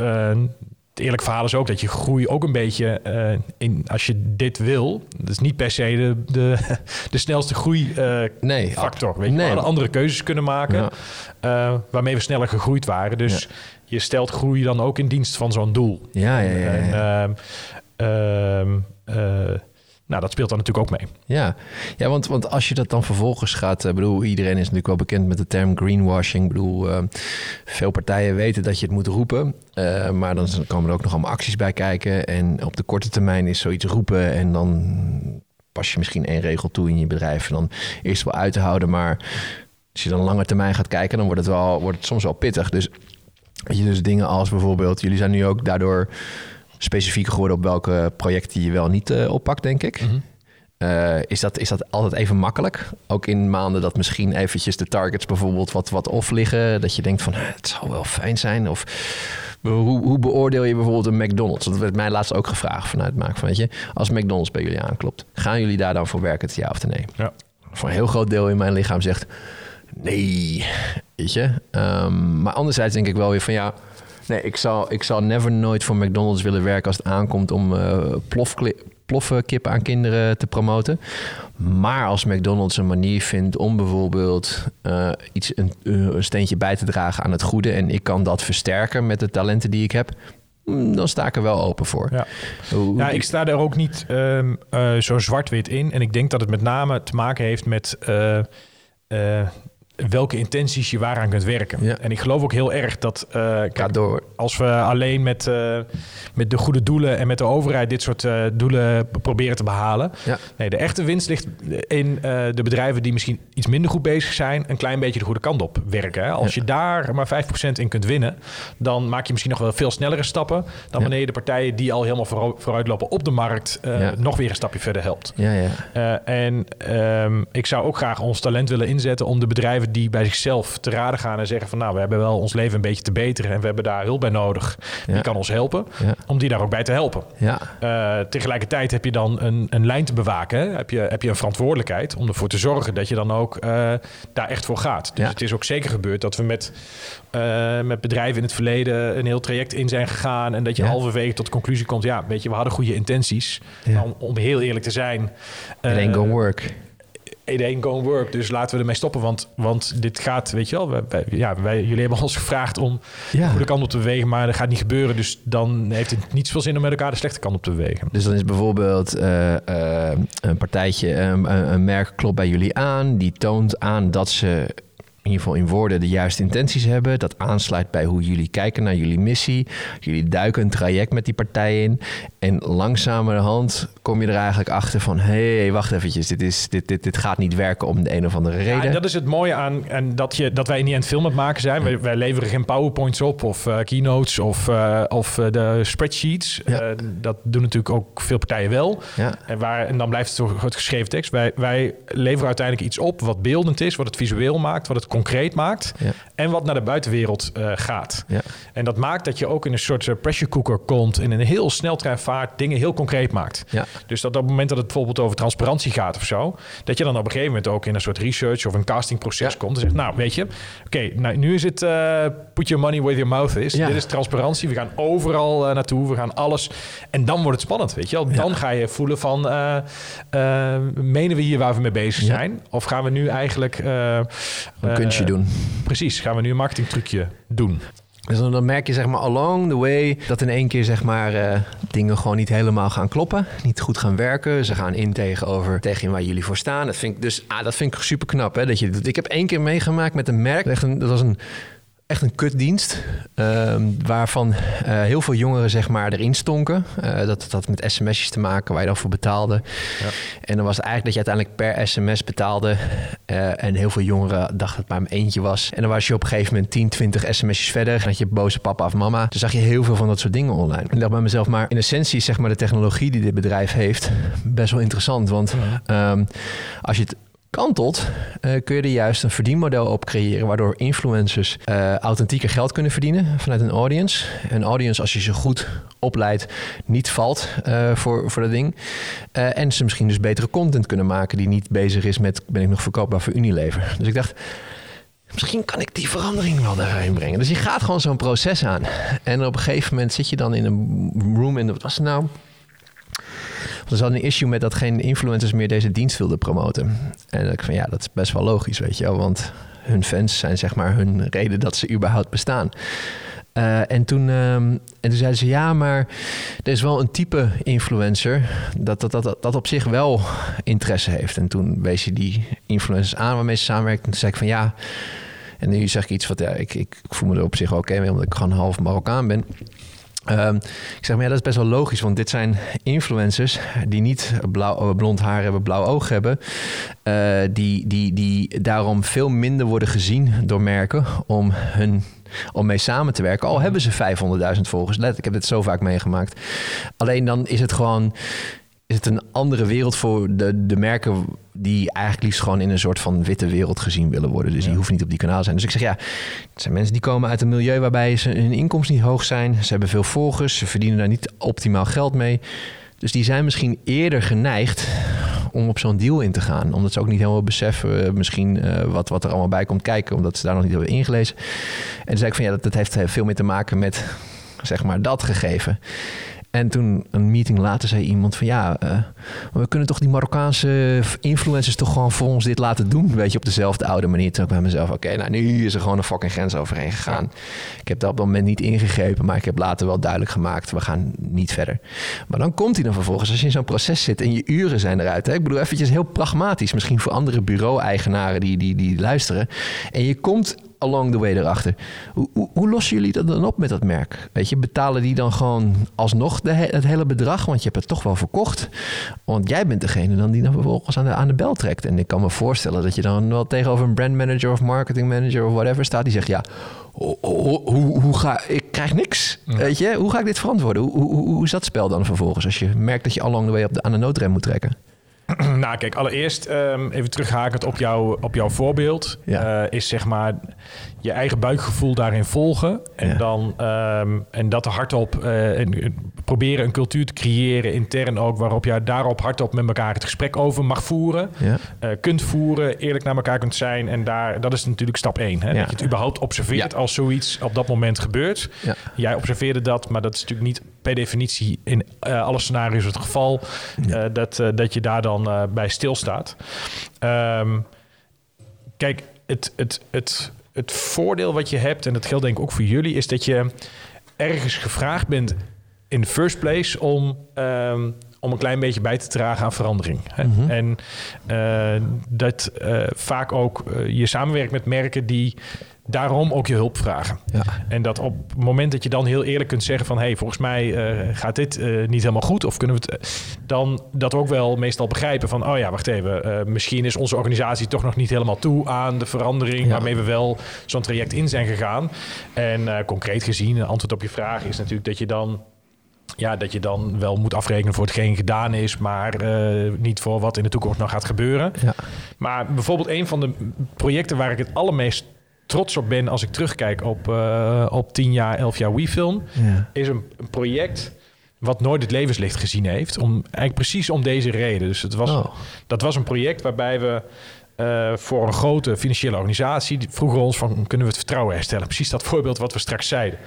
het eerlijk verhaal is ook dat je groei ook een beetje eh, in als je dit wil. Dat is niet per se de, de, de snelste groei eh, nee. factor. Weet je, Nee. we andere keuzes kunnen maken Ja. eh, waarmee we sneller gegroeid waren. Dus je stelt groei dan ook in dienst van zo'n doel. Ja, ja, ja. ja. En, ehm, ehm, eh, nou, dat speelt dan natuurlijk ook mee. Ja, ja want, want als je dat dan vervolgens gaat... Ik bedoel, iedereen is natuurlijk wel bekend met de term greenwashing. Ik bedoel, eh, veel partijen weten dat je het moet roepen. eh, maar dan komen er ook nog allemaal acties bij kijken. En op de korte termijn is zoiets roepen... en dan pas je misschien één regel toe in je bedrijf... en dan eerst wel uit te houden. Maar als je dan langer termijn gaat kijken... dan wordt het, wel, wordt het soms wel pittig. Dus, je, dus dingen als bijvoorbeeld... jullie zijn nu ook daardoor specifieker geworden... op welke projecten je wel niet eh, oppakt, denk ik. Eh, is, dat, is dat altijd even makkelijk? Ook in maanden dat misschien eventjes de targets bijvoorbeeld wat, wat off liggen. Dat je denkt van, "Eh, het zou wel fijn zijn. Of hoe, hoe beoordeel je bijvoorbeeld een McDonald's? Dat werd mij laatst ook gevraagd vanuit Maak van, weet je. Als McDonald's bij jullie aanklopt, gaan jullie daar dan voor werken, het ja of nee? Ja. Voor een heel groot deel in mijn lichaam zegt, nee, weet je. Ehm, maar anderzijds denk ik wel weer van, ja... Nee, ik zal, ik zal never nooit voor McDonald's willen werken als het aankomt om eh plofkli- ploffenkip aan kinderen te promoten. Maar als McDonald's een manier vindt om bijvoorbeeld eh, iets, een, eh, een steentje bij te dragen aan het goede en ik kan dat versterken met de talenten die ik heb, mm, dan sta ik er wel open voor. Ja. Hoe- Ja, ik sta er ook niet ehm, eh, zo zwart-wit in. En ik denk dat het met name te maken heeft met... welke intenties je waaraan kunt werken. Ja. En ik geloof ook heel erg dat uh, kijk, door. als we alleen met, uh, met de goede doelen en met de overheid dit soort uh, doelen proberen te behalen. Ja. Nee, de echte winst ligt in de bedrijven die misschien iets minder goed bezig zijn, een klein beetje de goede kant op werken. Hè? Als Ja. je daar maar 5% in kunt winnen, dan maak je misschien nog wel veel snellere stappen dan wanneer je de partijen die al helemaal vooru- vooruitlopen op de markt nog weer een stapje verder helpt. Ja, ja. En um, ik zou ook graag ons talent willen inzetten om de bedrijven die bij zichzelf te raden gaan en zeggen van nou, we hebben wel ons leven een beetje te beteren en we hebben daar hulp bij nodig. Ja. Die kan ons helpen, Ja. om die daar ook bij te helpen. Ja. Uh, tegelijkertijd heb je dan een, een lijn te bewaken. Hè? Heb, je, heb je een verantwoordelijkheid om ervoor te zorgen dat je dan ook uh, daar echt voor gaat. Dus Ja. het is ook zeker gebeurd dat we met, uh, met bedrijven in het verleden een heel traject in zijn gegaan. En dat je halverwege tot de conclusie komt: ja, weet je, we hadden goede intenties. Maar om, om heel eerlijk te zijn. It ain't gonna work. It ain't gonna work. Dus laten we ermee stoppen. Want, want dit gaat, weet je wel, wij, wij- ja, wij, jullie hebben ons gevraagd om de Ja. goede kant op te bewegen, maar dat gaat niet gebeuren. Dus dan heeft het niet zoveel zin om met elkaar de slechte kant op te bewegen. Dus dan is bijvoorbeeld eh, eh, een partijtje, een, een een merk klopt bij jullie aan. Die toont aan dat ze ieder geval in woorden de juiste intenties hebben. Dat aansluit bij hoe jullie kijken naar jullie missie. Jullie duiken een traject met die partij in. En langzamerhand kom je er eigenlijk achter van... hé, hey, wacht eventjes, dit, is, dit, dit, dit gaat niet werken om de een of andere Ja, reden. en dat is het mooie aan en dat, je, dat wij niet aan het film maken zijn. Wij, wij leveren geen powerpoints op of eh, keynotes of, eh, of eh, de spreadsheets. Ja. Dat doen natuurlijk ook veel partijen wel. Ja, En, waar, en dan blijft het het geschreven tekst. Wij, wij leveren uiteindelijk iets op wat beeldend is, wat het visueel maakt, wat het concreet maakt. Ja. En wat naar de buitenwereld eh, gaat. ja, En dat maakt dat je ook in een soort eh, pressure cooker komt en in een heel sneltreinvaart dingen heel concreet maakt. ja, Dus dat op het moment dat het bijvoorbeeld over transparantie gaat of zo, dat je dan op een gegeven moment ook in een soort research of een castingproces komt en zegt, nou weet je, oké, nou, nu is het eh, put your money where your mouth is. Ja. Dit is transparantie, we gaan overal naartoe, we gaan alles. En dan wordt het spannend, weet je wel. Dan ga je voelen van, menen we hier waar we mee bezig zijn? Of gaan we nu eigenlijk... kunstje doen. Precies, gaan we nu een marketingtrucje doen. Dus dan merk je zeg maar along the way dat in één keer zeg maar eh, dingen gewoon niet helemaal gaan kloppen, niet goed gaan werken. Ze gaan in tegenover tegen waar jullie voor staan. Dat vind ik dus ah, dat vind ik super knap. Hè? Dat je, ik heb één keer meegemaakt met een merk. Echt een, dat was een echt een kutdienst. Ehm, waarvan eh, heel veel jongeren zeg maar erin stonken. Eh, dat dat had met sms'jes te maken waar je dan voor betaalde. Ja. En dan was het eigenlijk dat je uiteindelijk per sms betaalde. eh, en heel veel jongeren dachten dat het maar eentje was. En dan was je op een gegeven moment 10, 20 sms'jes verder. En had je boze papa of mama. Dus zag je heel veel van dat soort dingen online. En ik dacht bij mezelf, maar in essentie is zeg maar de technologie die dit bedrijf heeft best wel interessant. Want ehm, als je het kantelt, eh, kun je er juist een verdienmodel op creëren... waardoor influencers eh, authentieker geld kunnen verdienen vanuit een audience. Een audience, als je ze goed opleidt, niet valt eh, voor, voor dat ding. En ze misschien dus betere content kunnen maken... die niet bezig is met, ben ik nog verkoopbaar voor Unilever? Dus ik dacht... Misschien kan ik die verandering wel daarin brengen. Dus je gaat gewoon zo'n proces aan. En op een gegeven moment zit je dan in een room... en wat was het nou? Er zat een issue met dat geen influencers meer deze dienst wilden promoten. En ik van ja, dat is best wel logisch, weet je wel. Want hun fans zijn zeg maar hun reden dat ze überhaupt bestaan. Eh, en, toen, ehm, en toen zeiden ze ja, maar er is wel een type influencer dat, dat, dat, dat, op zich wel interesse heeft. En toen wees je die influencers aan waarmee ze samenwerkt. En toen zei ik van ja, en nu zeg ik iets wat ja, ik, ik voel me er op zich wel oké mee, omdat ik gewoon half Marokkaan ben. Ehm, ik zeg maar ja, dat is best wel logisch, want dit zijn influencers die niet blauw, eh, blond haar hebben, blauw oog hebben, eh, die, die, die daarom veel minder worden gezien door merken om hun om mee samen te werken. Al hebben ze 500.000 volgers. Let, ik heb dit zo vaak meegemaakt. Alleen dan is het gewoon is het een andere wereld voor de, de merken die eigenlijk liefst gewoon in een soort van witte wereld gezien willen worden. Dus die hoeven niet op die kanaal te zijn. Dus ik zeg ja, het zijn mensen die komen uit een milieu waarbij ze, hun inkomsten niet hoog zijn. Ze hebben veel volgers, ze verdienen daar niet optimaal geld mee. Dus die zijn misschien eerder geneigd om op zo'n deal in te gaan. Omdat ze ook niet helemaal beseffen eh, misschien eh, wat, wat er allemaal bij komt kijken. Omdat ze daar nog niet hebben ingelezen. En toen zei ik van ja, dat, dat heeft veel meer te maken met zeg maar dat gegeven. En toen een meeting later zei iemand van ja, uh, we kunnen toch die Marokkaanse influencers toch gewoon voor ons dit laten doen. Weet je, op dezelfde oude manier. Toen ik bij mezelf, oké, nou nu is er gewoon een fucking grens overheen gegaan. Ik heb dat op dat moment niet ingegrepen, maar ik heb later wel duidelijk gemaakt, we gaan niet verder. Maar dan komt hij dan vervolgens, als je in zo'n proces zit en je uren zijn eruit. Hè? Ik bedoel, eventjes heel pragmatisch, misschien voor andere bureau-eigenaren die, die, die luisteren. En je komt along the way erachter. Hoe, hoe, hoe, lossen jullie dat dan op met dat merk? Weet je, betalen die dan gewoon alsnog de, het hele bedrag? Want je hebt het toch wel verkocht. Want jij bent degene dan die dan vervolgens aan de, aan de bel trekt. En ik kan me voorstellen dat je dan wel tegenover een brand manager of marketing manager of whatever staat. Die zegt ja, hoe, hoe, hoe ga ik krijg niks. Weet je, hoe ga ik dit verantwoorden? Hoe, hoe, hoe is dat spel dan vervolgens als je merkt dat je along the way op de, aan de noodrem moet trekken? nou, kijk, allereerst um, even terughakend op, jou, op jouw voorbeeld. Ja. Uh, is zeg maar je eigen buikgevoel daarin volgen. En, dan, um, en dat hardop uh, en, proberen een cultuur te creëren, intern ook, waarop je daarop hardop met elkaar het gesprek over mag voeren. Ja. Uh, kunt voeren, eerlijk naar elkaar kunt zijn. En daar, dat is natuurlijk stap één. Hè? Dat je het überhaupt observeert als zoiets op dat moment gebeurt. Jij observeerde dat, maar dat is natuurlijk niet per definitie in uh, alle scenario's het geval. dat, dat je daar dan bij stilstaat. Um, kijk, het, het, het het voordeel wat je hebt, en dat geldt denk ik ook voor jullie, is dat je ergens gevraagd bent in the first place om, um, om een klein beetje bij te dragen aan verandering. Hè? Mm -hmm. En uh, dat uh, vaak ook uh, je samenwerkt met merken die daarom ook je hulp vragen. Ja. En dat op het moment dat je dan heel eerlijk kunt zeggen van... hey, volgens mij uh, gaat dit uh, niet helemaal goed of kunnen we het... Uh, dan dat ook wel meestal begrijpen van... oh ja, wacht even, misschien is onze organisatie toch nog niet helemaal toe... aan de verandering ja. waarmee we wel zo'n traject in zijn gegaan. En concreet gezien, een antwoord op je vraag is natuurlijk dat je dan... Ja, dat je dan wel moet afrekenen voor hetgeen gedaan is, maar uh, niet voor wat in de toekomst nog gaat gebeuren. Ja. Maar bijvoorbeeld een van de projecten waar ik het allermeest trots op ben als ik terugkijk op, uh, op 10 jaar, 11 jaar WeFilm, ja. is een, een, project wat nooit het levenslicht gezien heeft. Om, eigenlijk precies om deze reden. Dus het was, oh. dat was een project waarbij we uh, voor een grote financiële organisatie die vroegen ons van kunnen we het vertrouwen herstellen? Precies dat voorbeeld wat we straks zeiden.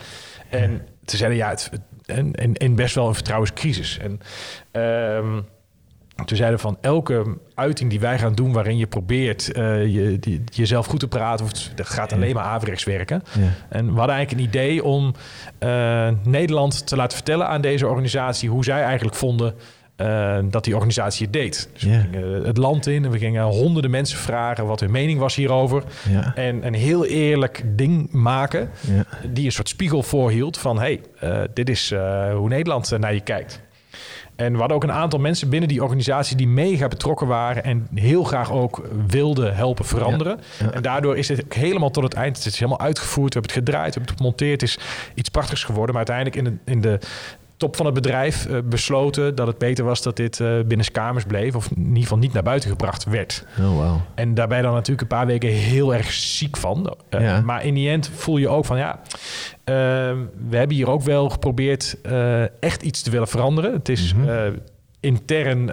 En ze zeiden ja, het, en, en, en best wel een vertrouwenscrisis. En um, toen zeiden van elke uiting die wij gaan doen waarin je probeert uh, je, die, jezelf goed te praten, of dat gaat alleen maar averechts werken. Ja. En we hadden eigenlijk een idee om uh, Nederland te laten vertellen aan deze organisatie hoe zij eigenlijk vonden uh, dat die organisatie het deed. Dus yeah. we gingen het land in en we gingen honderden mensen vragen wat hun mening was hierover. Yeah. En een heel eerlijk ding maken yeah. die een soort spiegel voorhield van hey, dit is hoe Nederland naar je kijkt. En we hadden ook een aantal mensen binnen die organisatie die mega betrokken waren en heel graag ook wilden helpen veranderen. Ja, ja. En daardoor is het helemaal tot het eind. Het is helemaal uitgevoerd. We hebben het gedraaid, we hebben het gemonteerd. Het is iets prachtigs geworden. Maar uiteindelijk in de, in de top van het bedrijf uh, besloten dat het beter was dat dit uh, binnen kamers bleef. Of in ieder geval niet naar buiten gebracht werd. Oh, wow. En daarbij dan natuurlijk een paar weken heel erg ziek van. Uh, ja. Maar in die end voel je ook van ja, we hebben hier ook wel geprobeerd echt iets te willen veranderen. Het is... Mm -hmm. Intern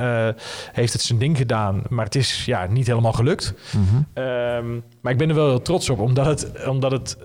heeft het zijn ding gedaan, maar het is ja, niet helemaal gelukt. Mm -hmm. um, maar ik ben er wel heel trots op, omdat het, omdat het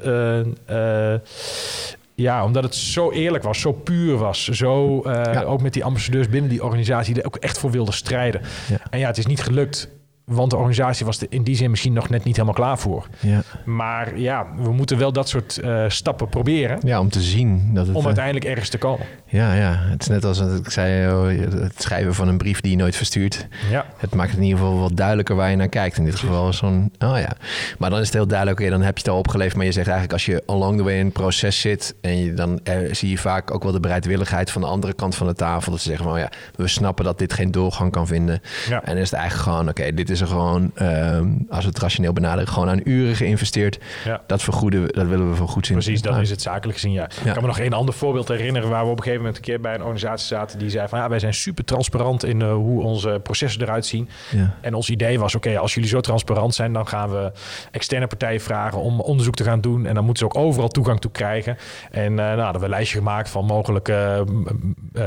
ja, omdat het zo eerlijk was, zo puur was. Zo uh, ja. ook met die ambassadeurs binnen die organisatie die er ook echt voor wilden strijden. Ja. En ja, het is niet gelukt. Want de organisatie was er in die zin misschien nog net niet helemaal klaar voor. Ja. Maar ja, we moeten wel dat soort uh, stappen proberen. Ja, om te zien dat het... Om uiteindelijk ergens te komen. Ja, ja. Het is net als ik zei, oh, het schrijven van een brief die je nooit verstuurt. Ja. Het maakt het in ieder geval wat duidelijker waar je naar kijkt. In dit geval is zo'n... Oh ja. Maar dan is het heel duidelijk, oké, dan heb je het al opgeleverd. Maar je zegt eigenlijk als je along the way in het proces zit... en je, dan er, zie je vaak ook wel de bereidwilligheid van de andere kant van de tafel. Dat ze zeggen van, oh ja, we snappen dat dit geen doorgang kan vinden. Ja. En dan is het eigenlijk gewoon, oké, dit is is er gewoon, um, als we het rationeel benaderen, gewoon aan uren geïnvesteerd. Ja. Dat vergoeden we, dat willen we voor goed zien. Precies, dat is het zakelijk gezien, ja. ja. Ik kan me nog een ander voorbeeld herinneren waar we op een gegeven moment een keer bij een organisatie zaten die zei van ja, wij zijn super transparant in uh, hoe onze processen eruit zien. Ja. En ons idee was, oké, okay, als jullie zo transparant zijn, dan gaan we externe partijen vragen om onderzoek te gaan doen. En dan moeten ze ook overal toegang toe krijgen. En uh, nou, hadden we een lijstje gemaakt van mogelijke uh,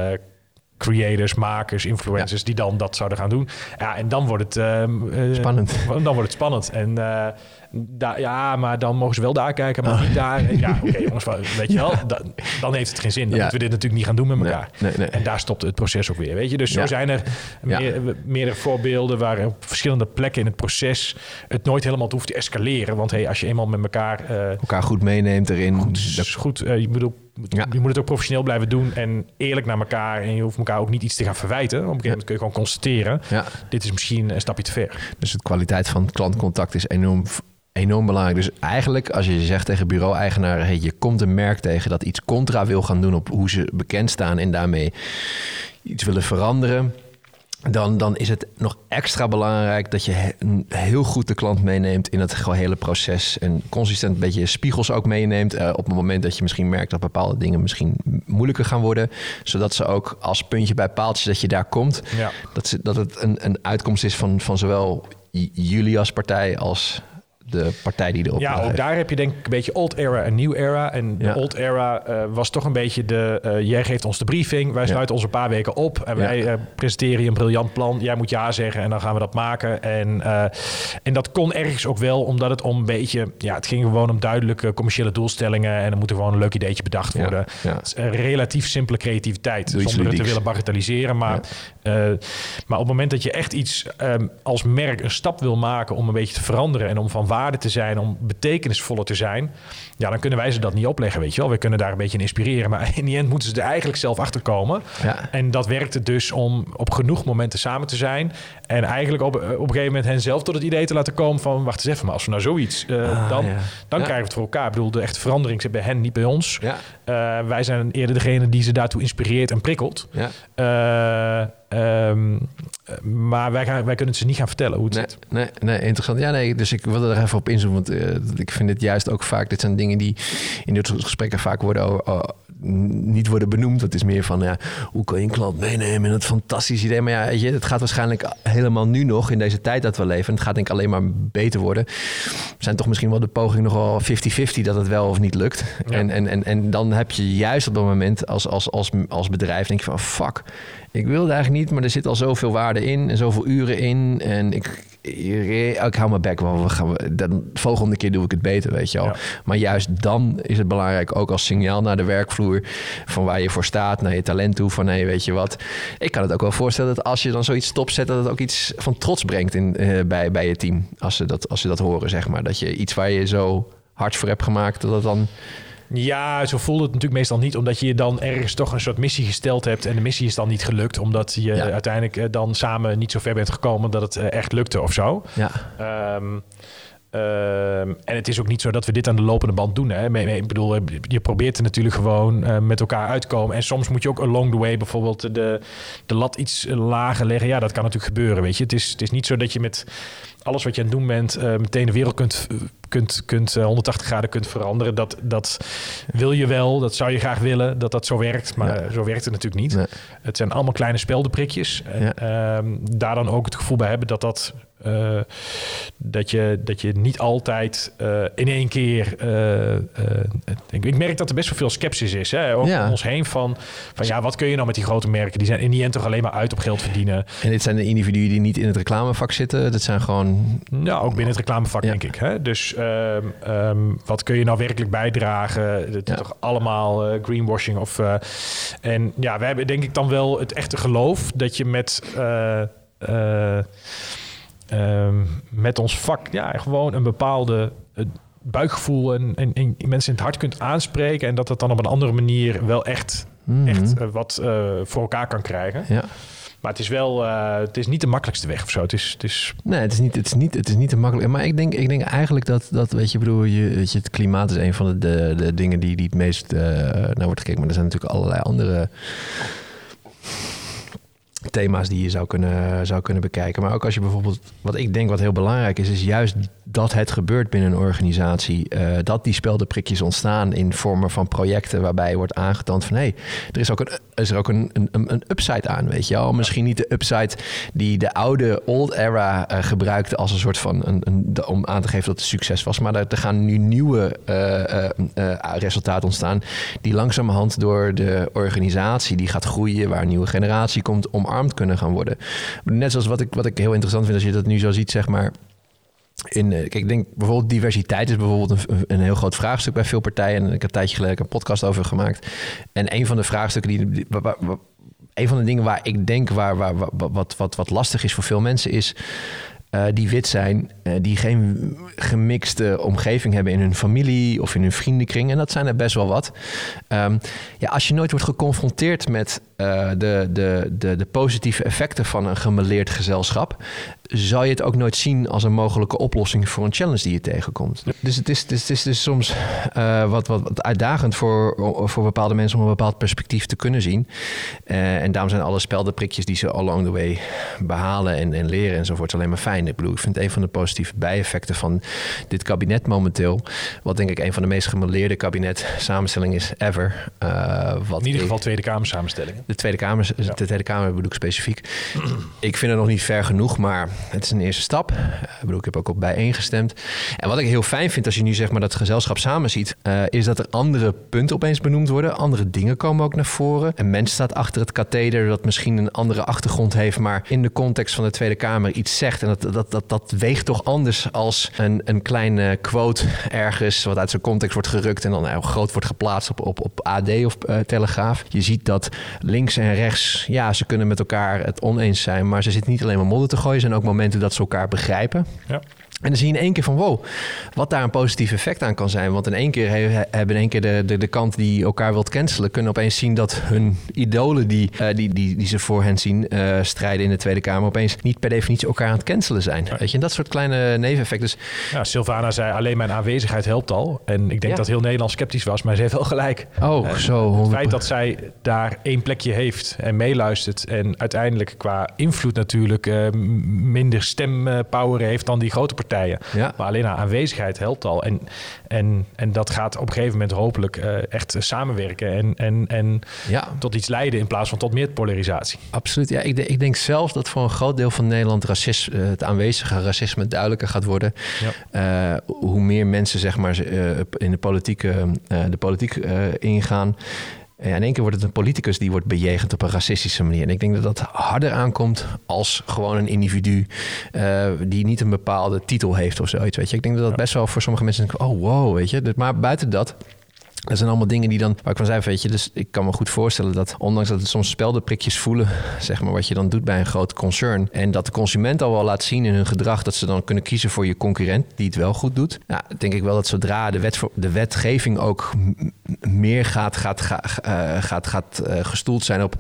creators, makers, influencers ja. die dan dat zouden gaan doen. Ja, en dan wordt het uh, spannend. Dan wordt het spannend. En, uh, Da ja, maar dan mogen ze wel daar kijken, maar niet daar. En Ja, oké jongens, wel, weet je wel, da- dan heeft het geen zin. Dan Ja. moeten we dit natuurlijk niet gaan doen met elkaar. nee, nee. En daar stopt het proces ook weer, weet je. Dus zo zijn er meer, meerdere voorbeelden waar op verschillende plekken in het proces het nooit helemaal hoeft te escaleren. Want hey, als je eenmaal met elkaar eh, Elkaar goed meeneemt erin. goed, eh, je, bedoel, Ja. je moet het ook professioneel blijven doen en eerlijk naar elkaar. En je hoeft elkaar ook niet iets te gaan verwijten. Op een gegeven moment kun je gewoon constateren, Ja, dit is misschien een stapje te ver. dus de kwaliteit van klantcontact is enorm, enorm belangrijk. Dus eigenlijk, als je zegt tegen bureau-eigenaar... Hey, je komt een merk tegen dat iets contra wil gaan doen... op hoe ze bekend staan en daarmee iets willen veranderen... Dan, dan is het nog extra belangrijk dat je he- heel goed de klant meeneemt in het hele proces. En consistent een beetje spiegels ook meeneemt. eh, op het moment dat je misschien merkt dat bepaalde dingen misschien moeilijker gaan worden. Zodat ze ook als puntje bij paaltje dat je daar komt. Ja. Dat, ze, dat het een, een uitkomst is van, van zowel jullie als partij als de partij die erop Ja, ook heeft. daar heb je denk ik een beetje old era en new era. En de Ja. old era eh, was toch een beetje de... eh, jij geeft ons de briefing, wij Ja. sluiten ons een paar weken op... en Ja. wij eh, presenteren je een briljant plan. Jij moet ja zeggen en dan gaan we dat maken. En, en dat kon ergens ook wel, omdat het om een beetje... Ja, het ging gewoon om duidelijke commerciële doelstellingen... en er moet er gewoon een leuk ideetje bedacht Ja, worden. ja. Het is een relatief simpele creativiteit, Doe zonder het te willen bagatelliseren. Maar, maar op het moment dat je echt iets ehm, als merk een stap wil maken om een beetje te veranderen en om van waarde te zijn, om betekenisvoller te zijn, ja, dan kunnen wij ze dat niet opleggen, weet je wel. We kunnen daar een beetje in inspireren, maar in die end moeten ze er eigenlijk zelf achter komen. Ja. En dat werkt het dus om op genoeg momenten samen te zijn en eigenlijk op, op een gegeven moment hen zelf tot het idee te laten komen van, wacht eens even, maar als we nou zoiets, eh, Ah, dan, ja. dan Ja. krijgen we het voor elkaar. Ik bedoel, de echte verandering zit bij hen, niet bij ons. Uh, wij zijn eerder degene die ze daartoe inspireert en prikkelt. ja. Uh, um, maar wij, gaan, wij kunnen het ze niet gaan vertellen hoe het Nee, zit. nee, nee, interessant. Ja, nee, dus ik wilde er even op inzoomen. Want uh, ik vind het juist ook vaak... Dit zijn dingen die in dit soort gesprekken vaak worden... Niet worden benoemd. Het is meer van, ja, hoe kan je een klant meenemen in het fantastisch idee? Maar ja, weet je, het gaat waarschijnlijk helemaal nu nog in deze tijd dat we leven. En het gaat denk ik alleen maar beter worden. zijn toch misschien wel de poging nogal 50-50 dat het wel of niet lukt. Ja. En, en, en, en dan heb je juist op dat moment als, als, als, als bedrijf denk je van, fuck, ik wilde eigenlijk niet, maar er zit al zoveel waarde in en zoveel uren in. En ik, ik hou mijn bek wel. We gaan, de volgende keer doe ik het beter, weet je wel. Ja. Maar juist dan is het belangrijk, ook als signaal naar de werkvloer, van waar je voor staat, naar je talent toe, van hé, hey, weet je wat. Ik kan het ook wel voorstellen dat als je dan zoiets stopzet, dat het ook iets van trots brengt in, uh, bij, bij je team. Als ze, dat, als ze dat horen, zeg maar. Dat je iets waar je zo hard voor hebt gemaakt, dat het dan... Ja, zo voelt het natuurlijk meestal niet, omdat je dan ergens toch een soort missie gesteld hebt en de missie is dan niet gelukt, omdat je ja. uiteindelijk dan samen niet zo ver bent gekomen dat het echt lukte of zo. Ja. Um, Um, en het is ook niet zo dat we dit aan de lopende band doen. Hè? Ik bedoel, je probeert er natuurlijk gewoon uh, met elkaar uit te komen. En soms moet je ook along the way bijvoorbeeld de, de lat iets lager leggen. Ja, dat kan natuurlijk gebeuren, weet je. Het is, het is niet zo dat je met alles wat je aan het doen bent... Uh, meteen de wereld kunt, kunt, kunt uh, 180 graden kunt veranderen. Dat, dat wil je wel, dat zou je graag willen, dat dat zo werkt. Maar ja. zo werkt het natuurlijk niet. Nee. Het zijn allemaal kleine speldenprikjes. En ja. um, daar dan ook het gevoel bij hebben dat dat... Uh, dat, je, dat je niet altijd uh, in één keer. Uh, ik, ik, merk dat er best wel veel sceptisch is. Hè? Ook ja. om ons heen van, van ja, wat kun je nou met die grote merken? Die zijn in die end toch alleen maar uit op geld verdienen. En dit zijn de individuen die niet in het reclamevak zitten. Dat zijn gewoon. Ja, ook binnen het reclamevak, ja. denk ik. Hè? Dus um, um, wat kun je nou werkelijk bijdragen? Het is toch allemaal uh, greenwashing of. Uh, en ja, wij hebben denk ik dan wel het echte geloof dat je met. Uh, Um, met ons vak ja, gewoon een bepaalde buikgevoel en, en, en, mensen in het hart kunt aanspreken. En dat het dan op een andere manier wel echt, mm -hmm. echt wat voor elkaar kan krijgen. Ja. Maar het is wel, het is niet de makkelijkste weg of zo. Het is, het is... Nee, het is niet, het is niet, het is niet te makkelijk. Maar ik denk, ik denk eigenlijk dat, dat weet je, bedoel, je, weet je, het klimaat is een van de, de, de dingen die, die het meest naar wordt gekeken. Maar er zijn natuurlijk allerlei andere thema's die je zou kunnen, zou kunnen bekijken. Maar ook als je bijvoorbeeld, wat ik denk wat heel belangrijk is, is juist dat het gebeurt binnen een organisatie. Uh, dat die speldenprikjes ontstaan in vormen van projecten waarbij wordt aangetoond van hé, hey, er is ook een, is er ook een, een, een upside aan, weet je wel. Misschien niet de upside die de oude old era uh, gebruikte als een soort van een, een, om aan te geven dat het succes was. Maar er, er gaan nu nieuwe uh, resultaten ontstaan die langzamerhand door de organisatie die gaat groeien, waar een nieuwe generatie komt, kunnen gaan worden. Net zoals wat ik, wat ik heel interessant vind als je dat nu zo ziet, zeg maar. in, kijk, ik denk bijvoorbeeld diversiteit is bijvoorbeeld een, heel groot vraagstuk bij veel partijen. En ik heb een tijdje geleden een podcast over gemaakt. En een van de vraagstukken die, een van de dingen waar ik denk waar, waar, wat, wat, wat lastig is voor veel mensen is uh, die wit zijn, die geen gemixte omgeving hebben in hun familie of in hun vriendenkring. En dat zijn er best wel wat. Um, ja, als je nooit wordt geconfronteerd met uh, de, de, de, de positieve effecten van een gemeleerd gezelschap, zal je het ook nooit zien als een mogelijke oplossing voor een challenge die je tegenkomt. Dus het is, het is, het is dus soms uh, wat, wat, wat, uitdagend voor, voor bepaalde mensen om een bepaald perspectief te kunnen zien. Uh, en daarom zijn alle speldenprikjes die ze along the way behalen en, en leren enzovoort alleen maar fijn. Ik bedoel, ik vind een van de positieve bijeffecten van dit kabinet momenteel, wat denk ik een van de meest gemeleerde kabinet samenstellingen is ever. Uh, wat In ieder geval Tweede Kamer samenstellingen. De Tweede Kamer, ja. de Tweede Kamer bedoel ik specifiek. ik vind het nog niet ver genoeg, maar het is een eerste stap. Ik bedoel, ik heb ook op bijeengestemd. En wat ik heel fijn vind als je nu zeg maar dat gezelschap samen ziet, uh, is dat er andere punten opeens benoemd worden. Andere dingen komen ook naar voren. Een mens staat achter het katheder dat misschien een andere achtergrond heeft, maar in de context van de Tweede Kamer iets zegt. En dat, dat, dat, dat weegt toch anders als een, een kleine quote ergens wat uit zijn context wordt gerukt en dan heel groot wordt geplaatst op, op, op AD of uh, Telegraaf. Je ziet dat links en rechts, ja, ze kunnen met elkaar het oneens zijn, maar ze zitten niet alleen maar modder te gooien, ze zijn ook momenten dat ze elkaar begrijpen. Ja. En dan zie je in één keer van wow, wat daar een positief effect aan kan zijn. Want in één keer hebben in één keer de, de, de kant die elkaar wilt cancelen, kunnen opeens zien dat hun idolen die, uh, die, die, die ze voor hen zien uh, strijden in de Tweede Kamer, opeens niet per definitie elkaar aan het cancelen zijn. Weet je, en dat soort kleine neveneffecten. Dus... Ja, Sylvana zei alleen mijn aanwezigheid helpt al. En ik denk ja. dat heel Nederland sceptisch was, maar ze heeft wel gelijk. Oh, en zo. Het feit dat zij daar één plekje heeft en meeluistert en uiteindelijk qua invloed natuurlijk uh, minder stempower heeft dan die grote partijen partijen. Ja. Maar alleen haar aanwezigheid helpt al. En, en, en dat gaat op een gegeven moment hopelijk uh, echt samenwerken en, en, en ja. tot iets leiden in plaats van tot meer polarisatie. Absoluut. Ja, ik, ik denk zelf dat voor een groot deel van Nederland racisme, het aanwezige racisme duidelijker gaat worden. Ja. Uh, hoe meer mensen zeg maar, in de politiek, de politiek ingaan. Ja, in één keer wordt het een politicus die wordt bejegend op een racistische manier. En ik denk dat dat harder aankomt als gewoon een individu uh, die niet een bepaalde titel heeft of zoiets. Weet je, ik denk dat dat best wel voor sommige mensen. Oh wow, weet je. Dus, maar buiten dat dat zijn allemaal dingen die dan, waar ik van zei, weet je, dus ik kan me goed voorstellen dat, ondanks dat het soms speldenprikjes voelen, zeg maar, wat je dan doet bij een groot concern, en dat de consument al wel laat zien in hun gedrag dat ze dan kunnen kiezen voor je concurrent die het wel goed doet, ja, denk ik wel dat zodra de, wet, de wetgeving ook meer gaat, gaat, gaat, uh, gaat, gaat uh, gestoeld zijn op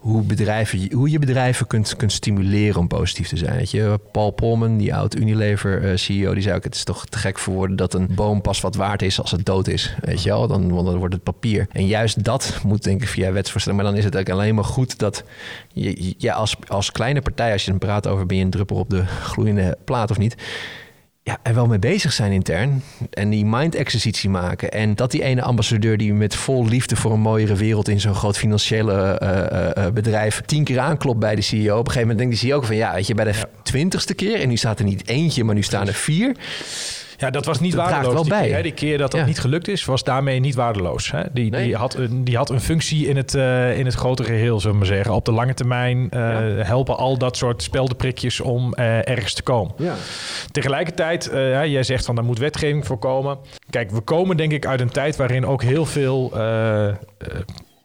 hoe, bedrijven, hoe je bedrijven kunt, kunt stimuleren om positief te zijn. Weet je? Paul Polman, die oud Unilever-CEO, eh, die zei ook... het is toch te gek voor woorden dat een boom pas wat waard is als het dood is. Weet je wel? Dan, wordt het papier. En juist dat moet denk ik via wetsvoorstelling. Maar dan is het eigenlijk alleen maar goed dat je, je als, als kleine partij... als je dan praat over ben je een druppel op de gloeiende plaat of niet ja, er wel mee bezig zijn intern. En die mind-exercitie maken. En dat die ene ambassadeur die met vol liefde voor een mooiere wereld in zo'n groot financiële uh, uh, bedrijf tien keer aanklopt bij de CEO. Op een gegeven moment denkt die CEO ook van ja, weet je, bij de twintigste keer. En nu staat er niet eentje, maar nu staan er vier. Ja, dat was niet dat waardeloos. Wel die, bij. Keer, hè, die keer dat dat niet gelukt is, was daarmee niet waardeloos. Hè? Die, nee. die, had een, die had een functie in het, uh, in het grote geheel, zullen we maar zeggen. Op de lange termijn uh, ja. helpen al dat soort speldenprikjes om uh, ergens te komen. Ja. Tegelijkertijd, jij zegt van daar moet wetgeving voor komen. Kijk, we komen denk ik uit een tijd waarin ook heel veel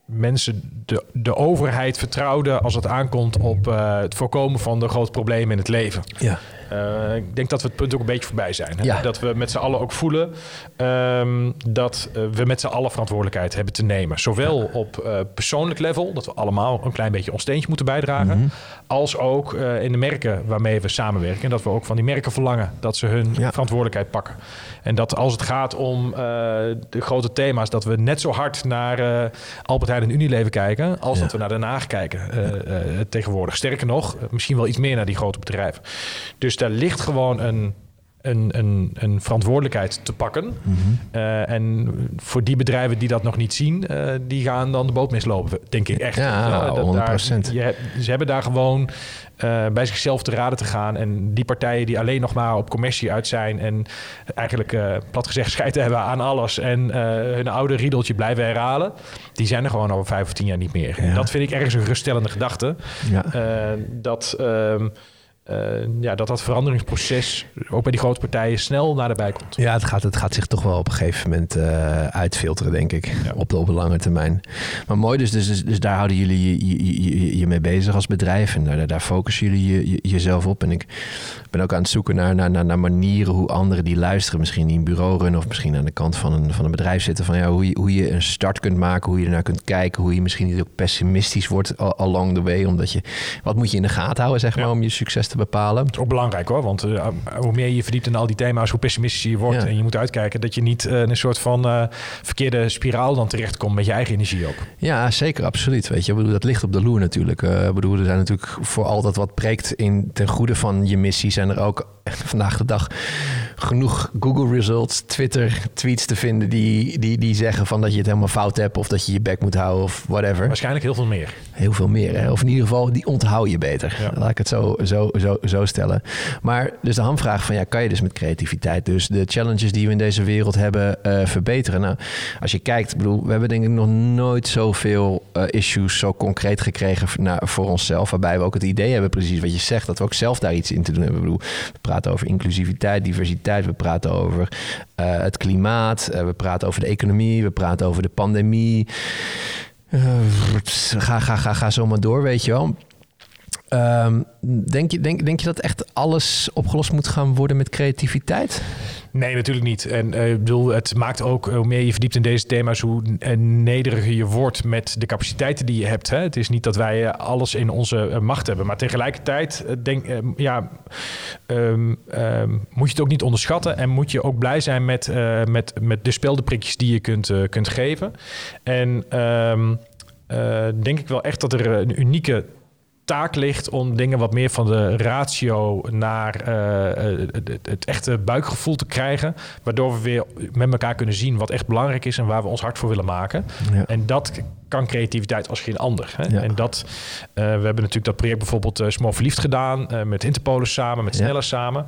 mensen de, de overheid vertrouwden als het aankomt op uh, het voorkomen van de grote problemen in het leven. Ja. Uh, ik denk dat we het punt ook een beetje voorbij zijn. Hè? Ja. Dat we met z'n allen ook voelen um, dat uh, we met z'n allen verantwoordelijkheid hebben te nemen. Zowel op persoonlijk level, dat we allemaal een klein beetje ons steentje moeten bijdragen, mm -hmm. als ook in de merken waarmee we samenwerken. En dat we ook van die merken verlangen dat ze hun ja. verantwoordelijkheid pakken. En dat als het gaat om de grote thema's, dat we net zo hard naar Albert Heijn en Unilever kijken, als dat we naar Den Haag kijken tegenwoordig. Sterker nog, misschien wel iets meer naar die grote bedrijven. Dus daar ligt gewoon een, een, een, een verantwoordelijkheid te pakken. Mm -hmm. uh, en voor die bedrijven die dat nog niet zien, uh, die gaan dan de boot mislopen, denk ik echt. Ja, ja 100%. Daar, je, ze hebben daar gewoon uh, bij zichzelf te raden te gaan. En die partijen die alleen nog maar op commercie uit zijn en eigenlijk plat gezegd scheid hebben aan alles en hun oude riedeltje blijven herhalen, die zijn er gewoon over vijf of tien jaar niet meer. Ja. En dat vind ik ergens een geruststellende gedachte. Ja. dat. eh, ja, dat dat veranderingsproces ook bij die grote partijen snel naderbij komt. Ja, het gaat, het gaat zich toch wel op een gegeven moment uh, uitfilteren, denk ik, op, de, op de lange termijn. Maar mooi, dus, dus, dus, dus daar houden jullie je, je, je, je, mee bezig als bedrijf en daar, daar focussen jullie je, jezelf op. En ik ben ook aan het zoeken naar, naar, naar, naar manieren hoe anderen die luisteren, misschien die een bureau runnen of misschien aan de kant van een, van een bedrijf zitten, van ja, hoe, je, hoe je een start kunt maken, hoe je ernaar kunt kijken, hoe je misschien niet ook pessimistisch wordt along the way, omdat je, wat moet je in de gaten houden, zeg maar, om je succes te bepalen. Het is ook belangrijk hoor, want uh, hoe meer je verdiept in al die thema's, hoe pessimistischer je wordt. En je moet uitkijken dat je niet uh, een soort van uh, verkeerde spiraal dan terechtkomt met je eigen energie ook. Ja, zeker, absoluut. Weet je, ik bedoel, dat ligt op de loer natuurlijk. ik bedoel, er zijn natuurlijk voor altijd wat preekt in ten goede van je missie, zijn er ook vandaag de dag genoeg Google results, Twitter tweets te vinden die, die, die zeggen van dat je het helemaal fout hebt of dat je je bek moet houden of whatever. Waarschijnlijk heel veel meer. Heel veel meer. Hè? Of in ieder geval, die onthoud je beter. Ja. Laat ik het zo, zo, zo, zo stellen. Maar dus de hamvraag van ja, kan je dus met creativiteit dus de challenges die we in deze wereld hebben uh, verbeteren? Nou, als je kijkt, bedoel, we hebben denk ik nog nooit zoveel uh, issues zo concreet gekregen naar, voor onszelf. Waarbij we ook het idee hebben, precies wat je zegt, dat we ook zelf daar iets in te doen hebben. Ik bedoel, we praten over inclusiviteit, diversiteit, we praten over uh, het klimaat, we praten over de economie, we praten over de pandemie. Ga, ga, ga, ga zo maar door, weet je wel. Um, denk, je, denk, denk je dat echt alles opgelost moet gaan worden met creativiteit? Nee, natuurlijk niet. En uh, ik bedoel, het maakt ook, hoe meer je verdiept in deze thema's, hoe nederiger je wordt met de capaciteiten die je hebt. Hè? Het is niet dat wij alles in onze macht hebben. Maar tegelijkertijd denk, ja, um, um, moet je het ook niet onderschatten. En moet je ook blij zijn met, met, met de speldenprikjes die je kunt, kunt geven. En denk ik wel echt dat er een unieke taak ligt om dingen wat meer van de ratio naar uh, het, het, echte buikgevoel te krijgen. Waardoor we weer met elkaar kunnen zien wat echt belangrijk is en waar we ons hard voor willen maken. Ja. En dat kan creativiteit als geen ander. Hè? En dat, uh, we hebben natuurlijk dat project bijvoorbeeld uh, Small Verliefd gedaan, uh, met Interpolis samen, met Sneller samen.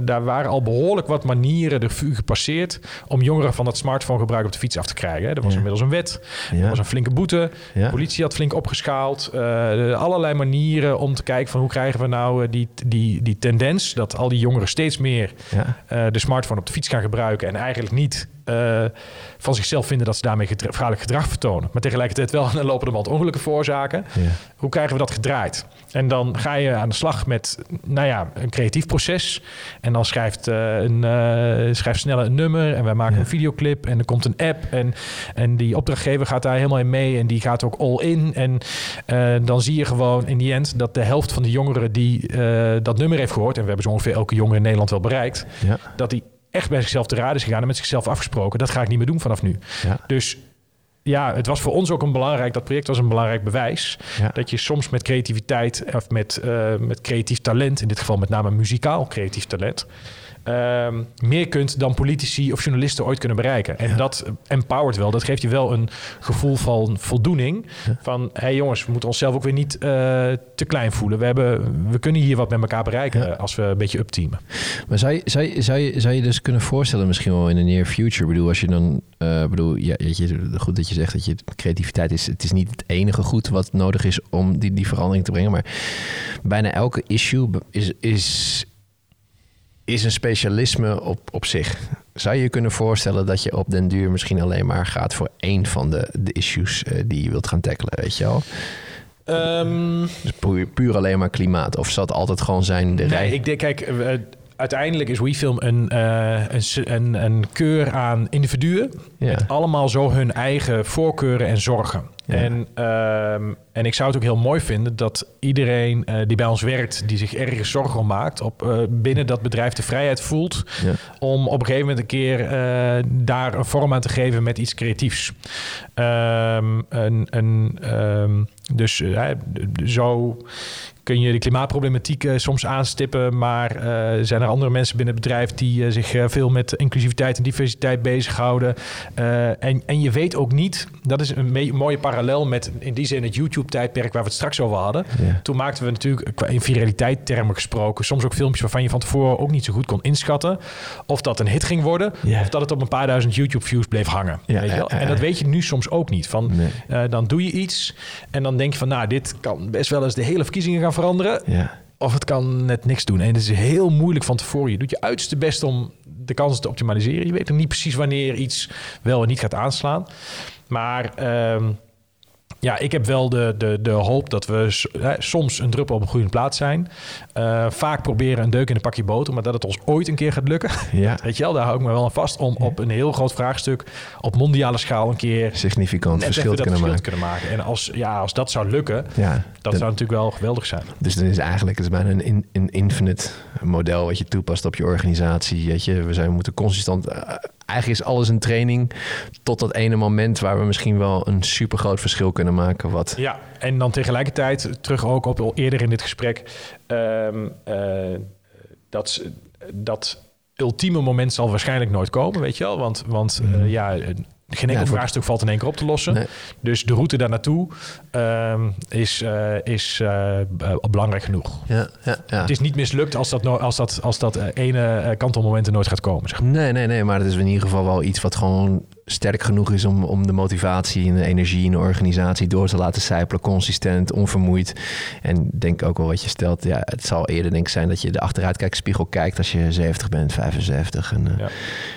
daar waren al behoorlijk wat manieren de vuur gepasseerd om jongeren van dat smartphone gebruik op de fiets af te krijgen. Hè? Er was inmiddels een wet, er was een flinke boete, de politie had flink opgeschaald. allerlei manieren om te kijken van hoe krijgen we nou die, die, die tendens dat al die jongeren steeds meer de smartphone op de fiets gaan gebruiken en eigenlijk niet uh, van zichzelf vinden dat ze daarmee gedra gedrag vertonen. Maar tegelijkertijd wel een lopende band ongelukken veroorzaken. Ja. Hoe krijgen we dat gedraaid? En dan ga je aan de slag met nou ja, een creatief proces. En dan schrijft, uh, een, uh, schrijft sneller een nummer. En wij maken ja. een videoclip. En er komt een app. En, en die opdrachtgever gaat daar helemaal in mee. En die gaat ook all in. En dan zie je gewoon in die end dat de helft van de jongeren die dat nummer heeft gehoord. En we hebben zo ongeveer elke jongen in Nederland wel bereikt. Ja. Dat die echt bij zichzelf te raden is gegaan en met zichzelf afgesproken. Dat ga ik niet meer doen vanaf nu. Ja. Dus ja, het was voor ons ook een belangrijk, dat project was een belangrijk bewijs. Ja. Dat je soms met creativiteit of met, uh, met creatief talent, in dit geval met name muzikaal creatief talent, um, meer kunt dan politici of journalisten ooit kunnen bereiken. En ja. dat empowert wel. Dat geeft je wel een gevoel van voldoening. Ja. Van, hé hey jongens, we moeten onszelf ook weer niet uh, te klein voelen. We, hebben, we kunnen hier wat met elkaar bereiken ja. als we een beetje upteamen. Maar zou je, zou, je, zou, je, zou je dus kunnen voorstellen, misschien wel in de near future, bedoel, als je dan, uh, bedoel, ja, je, goed dat je zegt dat je creativiteit is, het is niet het enige goed wat nodig is om die, die verandering te brengen, maar bijna elke issue is, is is een specialisme op, op zich. Zou je je kunnen voorstellen dat je op den duur misschien alleen maar gaat voor één van de, de issues uh, die je wilt gaan tackelen, weet je wel? Um, dus puur, puur, alleen maar klimaat? Of zal het altijd gewoon zijn de nee, rij? Ik denk, kijk, uh, uiteindelijk is WeFilm een, uh, een, een, een, keur aan individuen. Ja. Met allemaal zo hun eigen voorkeuren en zorgen. Ja. En, um, en ik zou het ook heel mooi vinden dat iedereen uh, die bij ons werkt, die zich ergens zorgen om maakt, op, uh, binnen dat bedrijf de vrijheid voelt ja. om op een gegeven moment een keer uh, daar een vorm aan te geven met iets creatiefs. Um, een, een, um, dus zo kun je de klimaatproblematiek uh, soms aanstippen. Maar uh, zijn er andere mensen binnen het bedrijf die uh, zich veel met inclusiviteit en diversiteit bezighouden. en, en je weet ook niet, dat is een mooie parallel met in die zin het YouTube-tijdperk waar we het straks over hadden. Ja. Toen maakten we natuurlijk qua in viraliteit termen gesproken, soms ook filmpjes waarvan je van tevoren ook niet zo goed kon inschatten. Of dat een hit ging worden, ja. of dat het op een paar duizend YouTube-views bleef hangen. Ja, weet je wel? En dat weet je nu soms ook niet. Van, nee. dan doe je iets en dan denk je van, nou, dit kan best wel eens de hele verkiezingen gaan veranderen. Ja. of het kan net niks doen. En het is heel moeilijk van tevoren. Je doet je uiterste best om de kansen te optimaliseren. Je weet nog niet precies wanneer iets wel en niet gaat aanslaan. Maar ehm, ja, ik heb wel de, de, de hoop dat we soms een druppel op een goede plaats zijn. Uh, vaak proberen een deuk in een pakje boter, maar dat het ons ooit een keer gaat lukken. Ja. Weet je wel, daar hou ik me wel aan vast om op een heel groot vraagstuk op mondiale schaal een keer significant verschil, te kunnen, maken. kunnen maken. En als, ja, als dat zou lukken, ja, dat zou natuurlijk wel geweldig zijn. Dus dan is eigenlijk het is bijna een, in, een infinite model wat je toepast op je organisatie. Weet je, we zijn, moeten consistent uh, eigenlijk is alles een training tot dat ene moment waar we misschien wel een super groot verschil kunnen maken. Wat... Ja, en dan tegelijkertijd terug ook op al eerder in dit gesprek. Ehm, eh, dat, dat ultieme moment zal waarschijnlijk nooit komen, weet je wel. Want, want mm. ja, geen enkel ja, vraagstuk valt in één keer op te lossen. Dus de route daar naartoe ehm, is, uh, is uh, belangrijk genoeg. Ja, ja, ja, Het is niet mislukt als dat, no als dat, als dat ene kantelmoment er nooit gaat komen. Zeg maar. Nee, nee, nee. Maar het is in ieder geval wel iets wat gewoon sterk genoeg is om, om de motivatie en de energie in de organisatie door te laten sijpelen. Consistent, onvermoeid. En denk ook wel wat je stelt. Ja, het zal eerder denk ik zijn dat je de achteruitkijkspiegel kijkt als je 70 bent, 75. En ja.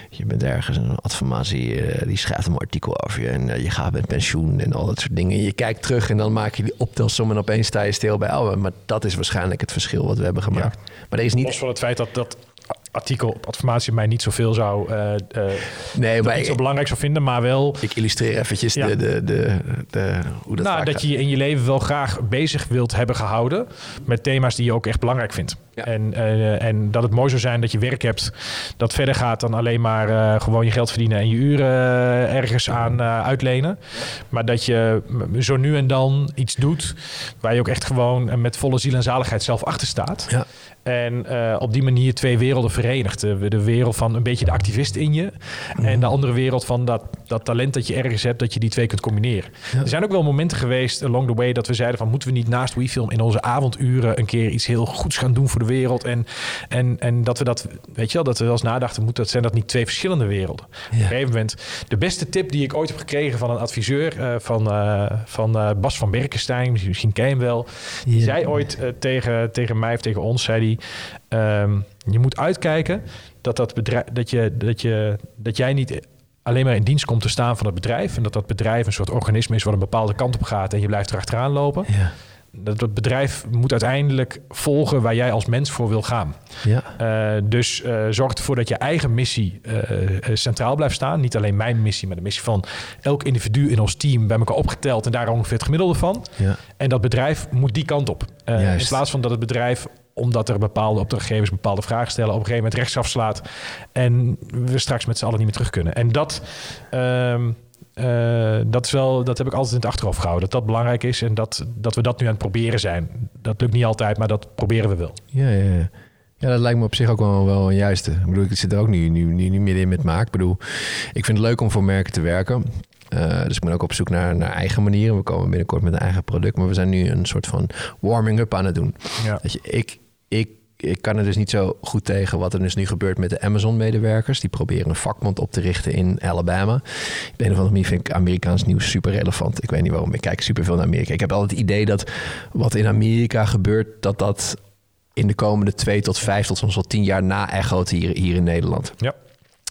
je bent ergens een adformatie, die schrijft een artikel over je en eh, je gaat met pensioen en al dat soort dingen. Je kijkt terug en dan maak je die optelsom en opeens sta je stil bij, oh, maar dat is waarschijnlijk het verschil wat we hebben gemaakt. Maar er is niet... Los van het feit dat, dat artikel op adformatie mij niet zoveel zou uh, uh, nee, maar niet zo belangrijk zou vinden, maar wel. Ik illustreer eventjes de, de, de, de, hoe dat. Nou, dat je je in je leven wel graag bezig wilt hebben gehouden met thema's die je ook echt belangrijk vindt. En, uh, en dat het mooi zou zijn dat je werk hebt dat verder gaat dan alleen maar gewoon je geld verdienen en je uren ergens aan uitlenen. Maar dat je zo nu en dan iets doet waar je ook echt gewoon met volle ziel en zaligheid zelf achter staat. Ja. En uh, op die manier twee werelden verenigd. De, de, wereld van een beetje de activist in je. En de mhm. andere wereld van dat, dat talent dat je ergens hebt, dat je die twee kunt combineren. Er zijn ook wel momenten geweest along the way dat we zeiden van moeten we niet naast WeFilm in onze avonduren een keer iets heel goeds gaan doen voor de wereld. En, en, en dat we dat, weet je wel, dat we wel eens nadachten, moet dat, zijn dat niet twee verschillende werelden? Op een gegeven moment, de beste tip die ik ooit heb gekregen van een adviseur uh, van, uh, van Bas van Berkenstein, misschien ken je hem wel. Die zei ooit tegen, tegen mij of tegen ons, zei die, Ehm, je moet uitkijken dat, dat, bedrijf, dat, je, dat, je, dat jij niet alleen maar in dienst komt te staan van het bedrijf. En dat dat bedrijf een soort organisme is wat een bepaalde kant op gaat en je blijft erachteraan lopen. Ja. Dat het bedrijf moet uiteindelijk volgen waar jij als mens voor wil gaan. Ja. Uh, dus uh, zorg ervoor dat je eigen missie uh, centraal blijft staan. Niet alleen mijn missie, maar de missie van elk individu in ons team bij elkaar opgeteld en daar ongeveer het gemiddelde van. Ja. En dat bedrijf moet die kant op. in plaats van dat het bedrijf omdat er bepaalde opdrachtgevers bepaalde vragen stellen, op een gegeven moment rechtsaf slaat en we straks met z'n allen niet meer terug kunnen. En dat, uh, uh, dat, is wel, dat heb ik altijd in het achterhoofd gehouden, dat dat belangrijk is en dat, dat we dat nu aan het proberen zijn. Dat lukt niet altijd, maar dat proberen we wel. Ja, ja, ja. Ja, dat lijkt me op zich ook wel, wel een juiste. Ik bedoel, ik zit er ook nu, nu, nu, nu midden in met maak. Ik bedoel, ik vind het leuk om voor merken te werken. Uh, dus ik ben ook op zoek naar, naar eigen manieren. We komen binnenkort met een eigen product. Maar we zijn nu een soort van warming-up aan het doen. Ja. Dat je, ik, ik, ik kan er dus niet zo goed tegen wat er dus nu gebeurt met de Amazon-medewerkers. Die proberen een vakbond op te richten in Alabama. Op een of andere manier vind ik Amerikaans nieuws super relevant. Ik weet niet waarom. Ik kijk super veel naar Amerika. Ik heb altijd het idee dat wat in Amerika gebeurt, dat dat in de komende twee tot vijf tot soms wel tien jaar na echoot hier, hier in Nederland. Ja.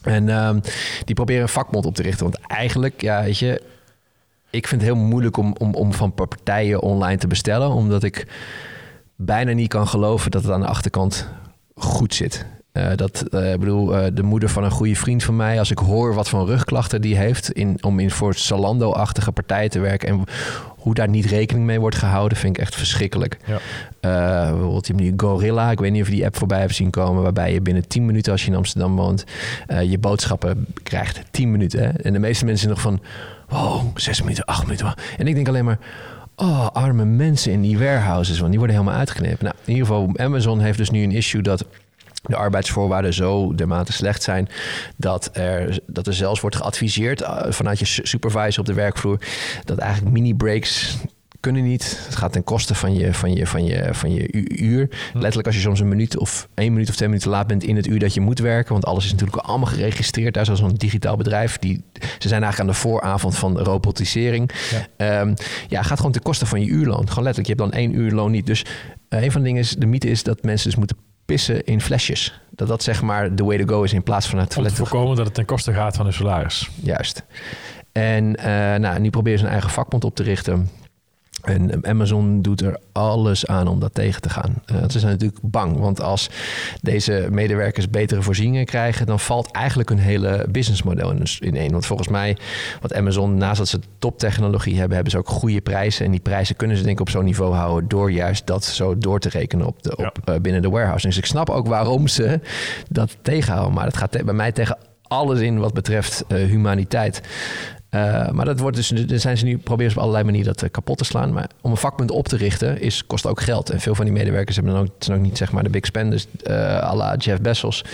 En um, die proberen een vakbond op te richten. Want eigenlijk, ja, weet je, ik vind het heel moeilijk om, om, om van partijen online te bestellen, omdat ik bijna niet kan geloven dat het aan de achterkant goed zit. Uh, dat, uh, bedoel, uh, de moeder van een goede vriend van mij, als ik hoor wat voor rugklachten die heeft in, om in voor Zalando-achtige partijen te werken en hoe daar niet rekening mee wordt gehouden, vind ik echt verschrikkelijk. Ja. bijvoorbeeld die Gorilla, ik weet niet of je die app voorbij hebt zien komen, waarbij je binnen 10 minuten, als je in Amsterdam woont, je boodschappen krijgt. 10 minuten. Hè? En de meeste mensen nog van, wow, 6 minuten, 8 minuten. En ik denk alleen maar, Oh, arme mensen in die warehouses, want die worden helemaal uitgeknipt. Nou, in ieder geval, Amazon heeft dus nu een issue dat de arbeidsvoorwaarden zo dermate slecht zijn dat er, dat er zelfs wordt geadviseerd eh, vanuit je supervisor op de werkvloer dat eigenlijk mini-breaks kunnen niet. Het gaat ten koste van je, van je, van je, van je uur. Hm. Letterlijk als je soms een minuut of één minuut of twee minuten laat bent in het uur dat je moet werken. Want alles is natuurlijk allemaal geregistreerd. Daar is zo'n digitaal bedrijf. Die, ze zijn eigenlijk aan de vooravond van robotisering. Ja. Um, ja, gaat gewoon ten koste van je uurloon. Gewoon letterlijk, je hebt dan één uur loon niet. Dus een van de dingen is, de mythe is dat mensen dus moeten pissen in flesjes. Dat dat zeg maar de way to go is in plaats van het Om toilet. te voorkomen dat het ten koste gaat van hun salaris. Juist. En eh, nou, nu proberen ze een eigen vakbond op te richten. En Amazon doet er alles aan om dat tegen te gaan. Eh, ze zijn natuurlijk bang, want als deze medewerkers betere voorzieningen krijgen, dan valt eigenlijk hun hele businessmodel in- ineen. Want volgens mij, wat Amazon, naast dat ze toptechnologie hebben, hebben ze ook goede prijzen. En die prijzen kunnen ze denk ik op zo'n niveau houden door juist dat zo door te rekenen op de, op, eh, binnen de warehouse. Dus ik snap ook waarom ze dat tegenhouden. Maar het gaat te- bij mij tegen alles in wat betreft eh, humaniteit. Uh, maar dat wordt dus, er zijn ze nu proberen ze op allerlei manieren dat uh, kapot te slaan. Maar om een vakpunt op te richten is, kost ook geld. En veel van die medewerkers hebben dan ook, zijn ook niet zeg maar de big spenders uh, la Jeff Bezos.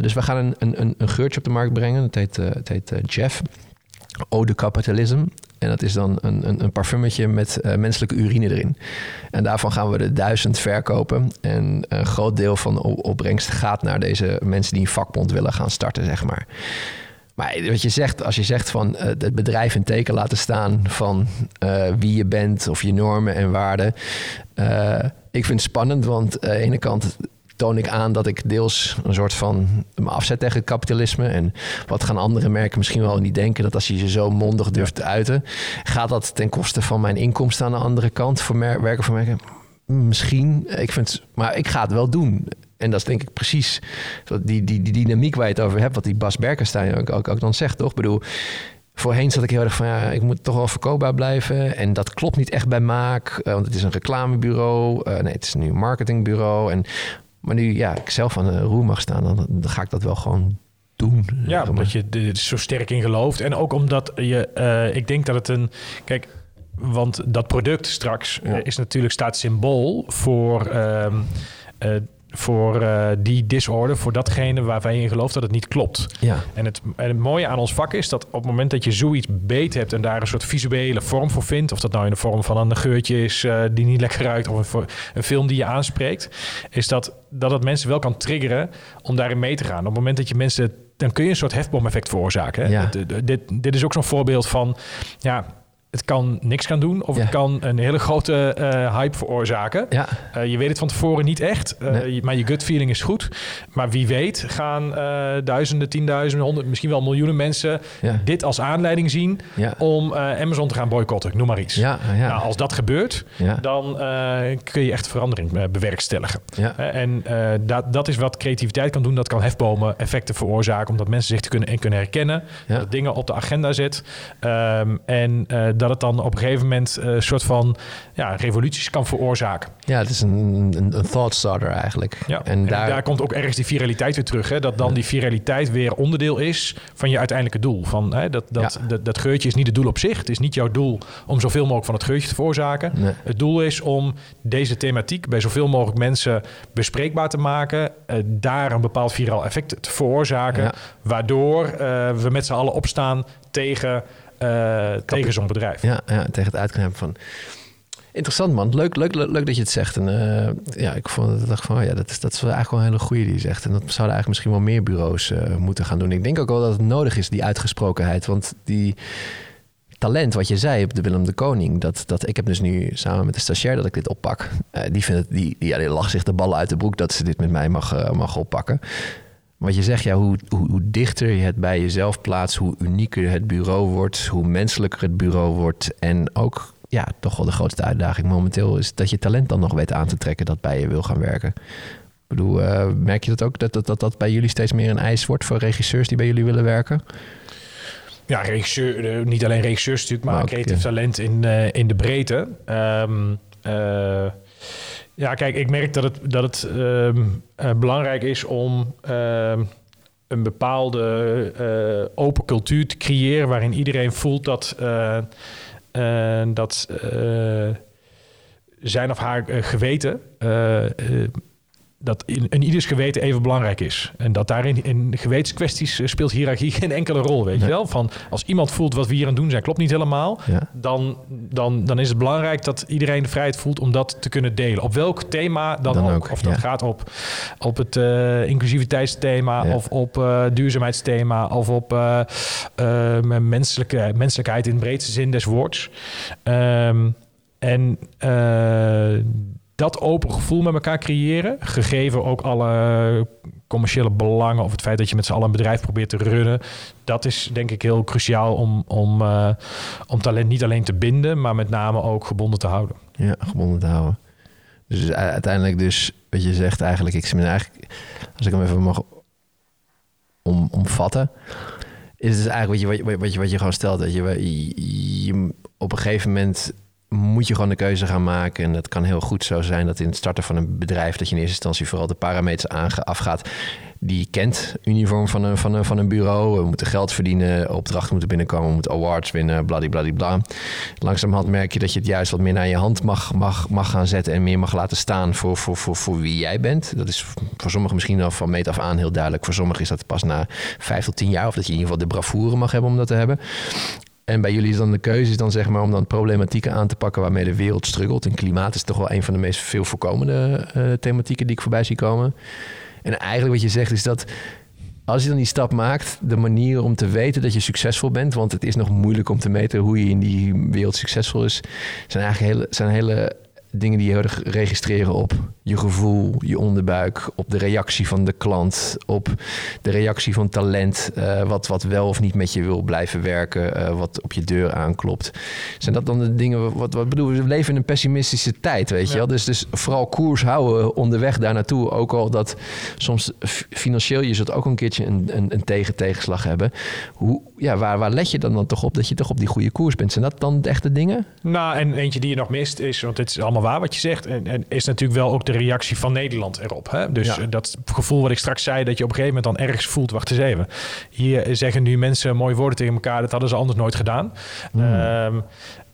dus we gaan een, een, een geurtje op de markt brengen. Het heet, het heet Jeff. Ode Capitalism. En dat is dan een, een, een parfumetje met menselijke urine erin. En daarvan gaan we er duizend verkopen. En een groot deel van de opbrengst gaat naar deze mensen die een vakbond willen gaan starten, zeg maar. Maar wat je zegt, als je zegt van uh, het bedrijf in teken laten staan van uh, wie je bent of je normen en waarden. Uh, ik vind het spannend, want aan de ene kant toon ik aan dat ik deels een soort van me afzet tegen het kapitalisme. En wat gaan andere merken misschien wel niet denken dat als je je zo mondig durft te uiten, gaat dat ten koste van mijn inkomsten aan de andere kant voor mer werken voor merken? Misschien. Ik vind, maar ik ga het wel doen. En dat is denk ik precies die, die, die dynamiek waar je het over hebt, wat die Bas Berkenstein ook, ook, ook dan zegt, toch? Ik bedoel, voorheen zat ik heel erg van, ja, ik moet toch wel verkoopbaar blijven. En dat klopt niet echt bij Maak, uh, want het is een reclamebureau. Uh, nee, het is nu een marketingbureau. En, maar nu, ja, ik zelf aan de roer mag staan, dan, dan ga ik dat wel gewoon doen. Ja, omdat je er zo sterk in gelooft. En ook omdat je, uh, ik denk dat het een, kijk, want dat product straks ja. is natuurlijk staat symbool voor... Um, voor uh, die disorder, voor datgene waarvan je in gelooft dat het niet klopt. Ja. En, het, en het mooie aan ons vak is dat op het moment dat je zoiets beet hebt en daar een soort visuele vorm voor vindt, of dat nou in de vorm van een geurtje is uh, die niet lekker ruikt, of een, een, film die je aanspreekt, is dat, dat het mensen wel kan triggeren om daarin mee te gaan. Op het moment dat je mensen, dan kun je een soort hefboom-effect veroorzaken. Hè? Ja. Dit, dit is ook zo'n voorbeeld van, ja, het kan niks gaan doen of Ja. het kan een hele grote eh, hype veroorzaken. Ja. Uh, je weet het van tevoren niet echt, uh, Nee. je- maar je gut feeling is goed. Maar wie weet gaan duizenden, tienduizenden, honderd, misschien wel miljoenen mensen Ja. dit als aanleiding zien om Amazon te gaan boycotten. Noem maar iets. Ja, ja. Nou, als dat gebeurt, dan kun je echt verandering bewerkstelligen. En dat, dat is wat creativiteit kan doen. Dat kan hefbomen effecten veroorzaken, omdat mensen zich te kunnen, en kunnen herkennen. Dat dingen op de agenda zet. Um, en uh, dat het dan op een gegeven moment uh, een soort van ja, revoluties kan veroorzaken. Ja, het is een, een, een thought starter eigenlijk. Ja. En, daar, komt ook ergens die viraliteit weer terug. Hè? Dat dan die viraliteit weer onderdeel is van je uiteindelijke doel. Van, hè, dat, dat, Ja. dat, dat geurtje is niet het doel op zich. Het is niet jouw doel om zoveel mogelijk van het geurtje te veroorzaken. Nee. Het doel is om deze thematiek bij zoveel mogelijk mensen bespreekbaar te maken. eh, daar een bepaald viraal effect te veroorzaken. Ja. Waardoor eh, we met z'n allen opstaan tegen, eh, tegen zo'n bedrijf. ja, ja, tegen het uitknijpen van... Interessant man, leuk, leuk, leuk, leuk dat je het zegt. En eh, ja, ik vond het dacht van, oh ja, dat is, dat is wel eigenlijk wel een hele goede die je zegt. En dat zouden eigenlijk misschien wel meer bureaus eh, moeten gaan doen. Ik denk ook wel dat het nodig is, die uitgesprokenheid. Want die talent wat je zei op de Willem de Koning, dat, dat ik heb dus nu samen met de stagiair dat ik dit oppak. Eh, die vindt het, die, die, ja, die lacht zich de ballen uit de broek dat ze dit met mij mag, eh, mag oppakken. Wat je zegt, ja, hoe, hoe, hoe dichter je het bij jezelf plaatst, hoe unieker het bureau wordt, hoe menselijker het bureau wordt. En ook, ja, toch wel de grootste uitdaging momenteel is dat je talent dan nog weet aan te trekken dat bij je wil gaan werken. Ik bedoel, eh, merk je dat ook, dat, dat, dat dat bij jullie steeds meer een eis wordt voor regisseurs die bij jullie willen werken? Ja, regisseur, eh, niet alleen regisseurs natuurlijk, maar, Maar ook, creatief ja. talent in, eh, in de breedte. Ehm, eh, ja, kijk, ik merk dat het, dat het ehm, eh, belangrijk is om ehm, een bepaalde eh, open cultuur te creëren waarin iedereen voelt dat, eh, dat zijn of haar geweten. Dat in, in ieders geweten even belangrijk is. En dat daarin in gewetenskwesties eh, speelt hiërarchie geen enkele rol, weet je wel? Van als iemand voelt wat we hier aan doen zijn, klopt niet helemaal. Ja. Dan, dan, dan is het belangrijk dat iedereen de vrijheid voelt om dat te kunnen delen. Op welk thema dan, Dan ook. ook, Of dat ja. gaat op, op het eh, inclusiviteitsthema, Ja. of op eh, duurzaamheidsthema, of op menselijke, menselijkheid in de breedste zin des woords. Ehm, en dat open gevoel met elkaar creëren, gegeven ook alle commerciële belangen of het feit dat je met z'n allen een bedrijf probeert te runnen, dat is denk ik heel cruciaal om, om, uh, om talent niet alleen te binden, maar met name ook gebonden te houden. Ja, gebonden te houden. Dus uiteindelijk dus, wat je zegt eigenlijk, ik eigenlijk, als ik hem even mag om, omvatten, is het dus eigenlijk wat je, wat, je, wat, je, wat je gewoon stelt. Dat je, je op een gegeven moment moet je gewoon de keuze gaan maken. En het kan heel goed zo zijn dat in het starten van een bedrijf... dat je in eerste instantie vooral de parameters afgaat... die je kent, uniform van een, van, een, van een bureau. We moeten geld verdienen, opdrachten moeten binnenkomen... we moeten awards winnen, bladibladibla. Langzamerhand merk je dat je het juist wat meer naar je hand mag, mag, mag gaan zetten... en meer mag laten staan voor, voor, voor, voor wie jij bent. Dat is voor sommigen misschien al van meet af aan heel duidelijk. Voor sommigen is dat pas na vijf tot tien jaar... of dat je in ieder geval de bravoure mag hebben om dat te hebben. En bij jullie is dan de keuze is dan zeg maar om dan problematieken aan te pakken waarmee de wereld struggelt. En klimaat is toch wel een van de meest veel voorkomende uh, thematieken die ik voorbij zie komen. En eigenlijk wat je zegt is dat als je dan die stap maakt, de manier om te weten dat je succesvol bent, want het is nog moeilijk om te meten hoe je in die wereld succesvol is, zijn eigenlijk hele, zijn hele dingen die je heel erg registreren op je gevoel, je onderbuik, op de reactie van de klant, op de reactie van talent, uh, wat, wat wel of niet met je wil blijven werken, uh, wat op je deur aanklopt. Zijn dat dan de dingen, wat, wat bedoel, we leven in een pessimistische tijd, weet je wel? Dus, dus vooral koers houden onderweg daar naartoe, ook al dat soms financieel je zult ook een keertje een, een, een tegen tegenslag hebben. Hoe, ja, waar, waar let je dan, dan toch op dat je toch op die goede koers bent? Zijn dat dan de echte dingen? Nou, en eentje die je nog mist is, want het is allemaal waar wat je zegt, en, en is natuurlijk wel ook de reactie van Nederland erop. Hè? Dus dat gevoel wat ik straks zei, dat je op een gegeven moment dan ergens voelt, wacht eens even. Hier zeggen nu mensen mooie woorden tegen elkaar, dat hadden ze anders nooit gedaan. Hmm. Ehm,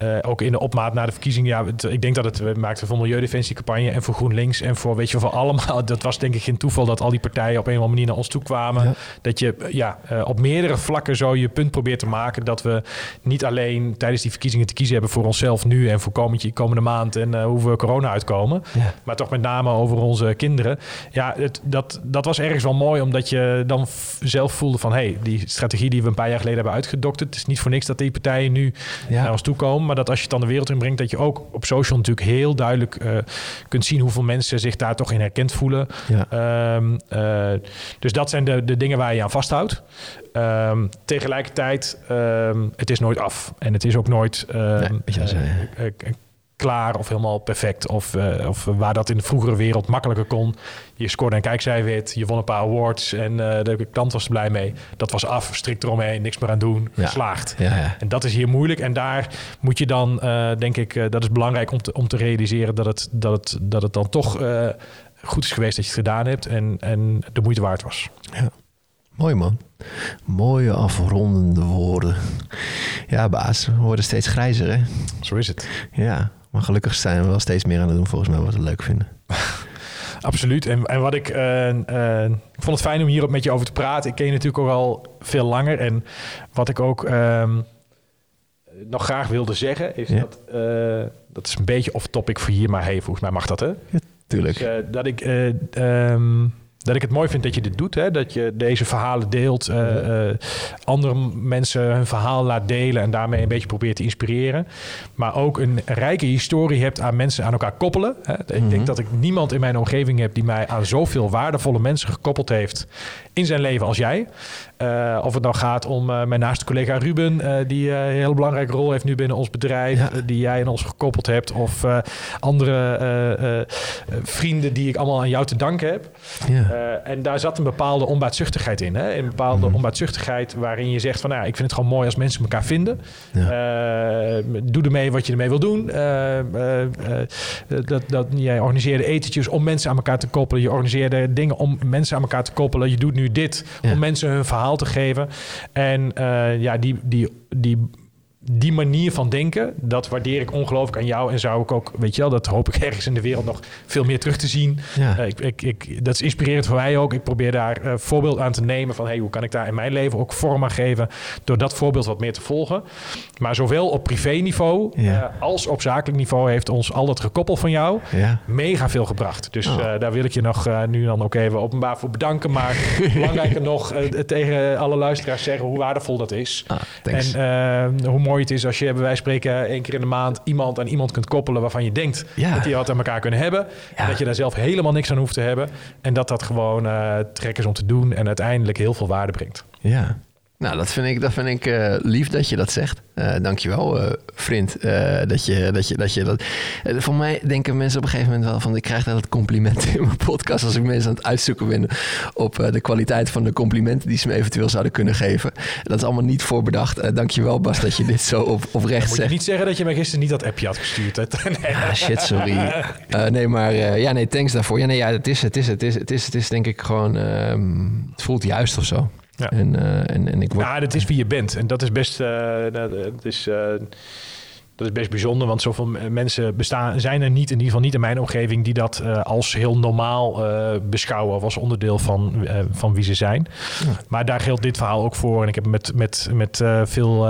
uh, ook in de opmaat naar de verkiezingen. Ja, ik denk dat het we maakten voor Milieudefensiecampagne en voor GroenLinks en voor weet je voor allemaal. Dat was denk ik geen toeval dat al die partijen op een of andere manier naar ons toe kwamen. Dat je ja, uh, op meerdere vlakken zo je punt probeert te maken dat we niet alleen tijdens die verkiezingen te kiezen hebben voor onszelf nu en voor komende, komende maand en uh, hoe we corona uitkomen. Ja. Maar toch met name over onze kinderen. Ja, het, dat, dat was ergens wel mooi omdat je dan zelf voelde van hé, hey, die strategie die we een paar jaar geleden hebben uitgedokterd. Het is niet voor niks dat die partijen nu ja. naar ons toe komen maar dat als je het dan de wereld inbrengt, dat je ook op social natuurlijk heel duidelijk uh, kunt zien hoeveel mensen zich daar toch in herkend voelen. Ja. Um, uh, dus dat zijn de, de dingen waar je aan vasthoudt. Um, tegelijkertijd, um, het is nooit af. En het is ook nooit. Nee, klaar of helemaal perfect. Of, uh, of waar dat in de vroegere wereld makkelijker kon. Je scoorde een kijkcijwit, je won een paar awards en uh, de klant was er blij mee. Dat was af, strikt eromheen, niks meer aan doen, ja. geslaagd. Ja, ja. En dat is hier moeilijk. En daar moet je dan, uh, denk ik, dat is belangrijk om te, om te realiseren dat het, dat het, dat het dan toch goed is geweest dat je het gedaan hebt en, en de moeite waard was. Ja. Mooi man. Mooie afrondende woorden. Ja, baas, we worden steeds grijzer, hè? Zo is het. Ja, maar gelukkig zijn we wel steeds meer aan het doen volgens mij wat we leuk vinden. Absoluut. En, en wat ik, uh, uh, ik vond het fijn om hier met je over te praten. Ik ken je natuurlijk ook al veel langer. En wat ik ook uh, nog graag wilde zeggen, is dat uh, dat is een beetje off topic voor hier, maar hey, volgens mij mag dat, hè? Ja, tuurlijk. Dus, dat ik ehm, dat ik het mooi vind dat je dit doet. Hè? Dat je deze verhalen deelt. Uh, uh, andere mensen hun verhaal laat delen. En daarmee een beetje probeert te inspireren. Maar ook een rijke historie hebt aan mensen aan elkaar koppelen. Hè? Ik denk mhm. dat ik niemand in mijn omgeving heb die mij aan zoveel waardevolle mensen gekoppeld heeft in zijn leven als jij. Uh, of het nou gaat om uh, mijn naaste collega Ruben, uh, die een heel belangrijke rol heeft nu binnen ons bedrijf, ja. die jij aan ons gekoppeld hebt. Of andere vrienden die ik allemaal aan jou te danken heb. Ja. en daar zat een bepaalde onbaatzuchtigheid in. Hè? Een bepaalde mm. onbaatzuchtigheid waarin je zegt van nou, ik vind het gewoon mooi als mensen elkaar vinden. Ja. doe ermee wat je ermee wil doen. dat, dat, jij organiseerde etentjes om mensen aan elkaar te koppelen. Je organiseerde dingen om mensen aan elkaar te koppelen. Je doet nu dit om mensen hun verhaal te geven. En uh, ja, die, die, die die manier van denken, dat waardeer ik ongelooflijk aan jou. En zou ik ook, weet je wel, dat hoop ik ergens in de wereld nog veel meer terug te zien. Ja. Uh, ik, ik, ik, dat is inspirerend voor mij ook. Ik probeer daar uh, voorbeeld aan te nemen van hey, hoe kan ik daar in mijn leven ook vorm aan geven door dat voorbeeld wat meer te volgen. Maar zowel op privé-niveau ja. uh, als op zakelijk niveau heeft ons al dat gekoppel van jou ja. mega veel gebracht. Dus oh. daar wil ik je nog nu dan ook even openbaar voor bedanken. Maar belangrijker nog tegen alle luisteraars zeggen hoe waardevol dat is. Ah, en hoe mooi mooi het is als je bij wijze van spreken één keer in de maand iemand aan iemand kunt koppelen waarvan je denkt Ja. dat die wat aan elkaar kunnen hebben. En dat je daar zelf helemaal niks aan hoeft te hebben. En dat dat gewoon eh trek is om te doen en uiteindelijk heel veel waarde brengt. Ja. Nou, dat vind ik, dat vind ik eh, lief dat je dat zegt. Eh dankjewel, eh vriend. dat, je, dat, je, dat je dat. Voor mij denken mensen op een gegeven moment wel van: ik krijg altijd complimenten in mijn podcast. als ik mensen aan het uitzoeken ben op de kwaliteit van de complimenten die ze me eventueel zouden kunnen geven. Dat is allemaal niet voorbedacht. Dankjewel, Bas, dat je dit zo op, oprecht Moet je zegt. niet zeggen dat je mij gisteren niet dat appje had gestuurd. Hè? Nee. Ah, shit, sorry. Nee, maar ja, nee, thanks daarvoor. Ja, nee, ja, het is, het is, het is, het is, het is denk ik gewoon, ehm, het voelt juist of zo. Ja. En, eh, en, en ik word, Ja, dat is wie je bent. En dat is best, eh, dat, dat is, eh, dat is best bijzonder. Want zoveel mensen bestaan, zijn er niet, in ieder geval niet in mijn omgeving, die dat eh, als heel normaal eh, beschouwen of als onderdeel van, eh, van wie ze zijn. Ja. Maar daar geldt dit verhaal ook voor. En ik heb met, met, met veel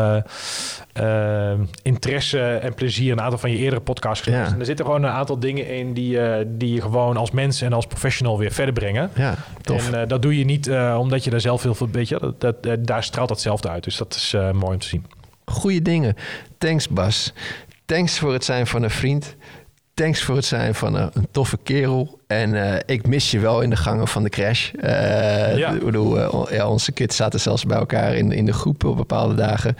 interesse en plezier een aantal van je eerdere podcasts. Ja. En er zitten gewoon een aantal dingen in die, die je gewoon als mens en als professional weer verder brengen. ja. En dat doe je niet omdat je daar zelf heel veel... Weet je, dat, dat, daar straalt datzelfde uit. Dus dat is mooi om te zien. Goeie dingen. Thanks, Bas. Thanks voor het zijn van een vriend. Thanks voor het zijn van een, een toffe kerel. En eh, ik mis je wel in de gangen van de crash. Eh, Ja. Eh, ja, onze kids zaten zelfs bij elkaar in, in de groep op bepaalde dagen.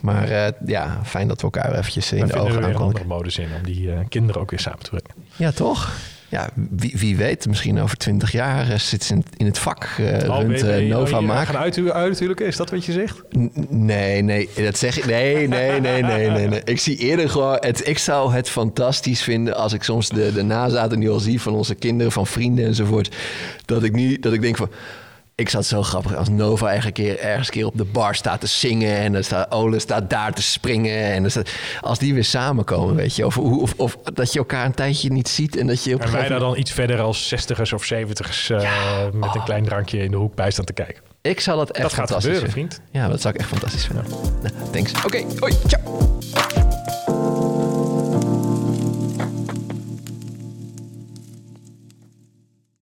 Maar ja, fijn dat we elkaar eventjes in de ogen we weer een andere modus in om die kinderen ook weer samen te brengen. Ja, toch? Ja, wie, wie weet, misschien over twintig jaar eh, zit ze in, in het vak uh, Oh, rond ben je- eh, Nova oh, Maak. gaan uit, uithuwelijken, is dat wat je zegt? N- Nee, nee, dat zeg ik. Nee, nee, nee, nee, nee, nee. Ik zie eerder gewoon. Het, ik zou het fantastisch vinden als ik soms de, de nazaten nu al zie van onze kinderen, van vrienden enzovoort. Dat ik nu, dat ik denk van. Ik het zo grappig als Nova eigen keer ergens keer op de bar staat te zingen. En dan staat Ole staat daar te springen. En dan staat, als die weer samenkomen, weet je. Of, hoe- of, of dat je elkaar een tijdje niet ziet. En dat je op En wij daar dan iets verder als zestigers of zeventigers eh, met oh. een klein drankje in de hoek bij staan te kijken. Ik zal dat echt Dat gaat fantastisch gebeuren, vinden. vriend. Ja, dat zou ik echt fantastisch vinden. Nou, thanks. Oké, hoi, ciao.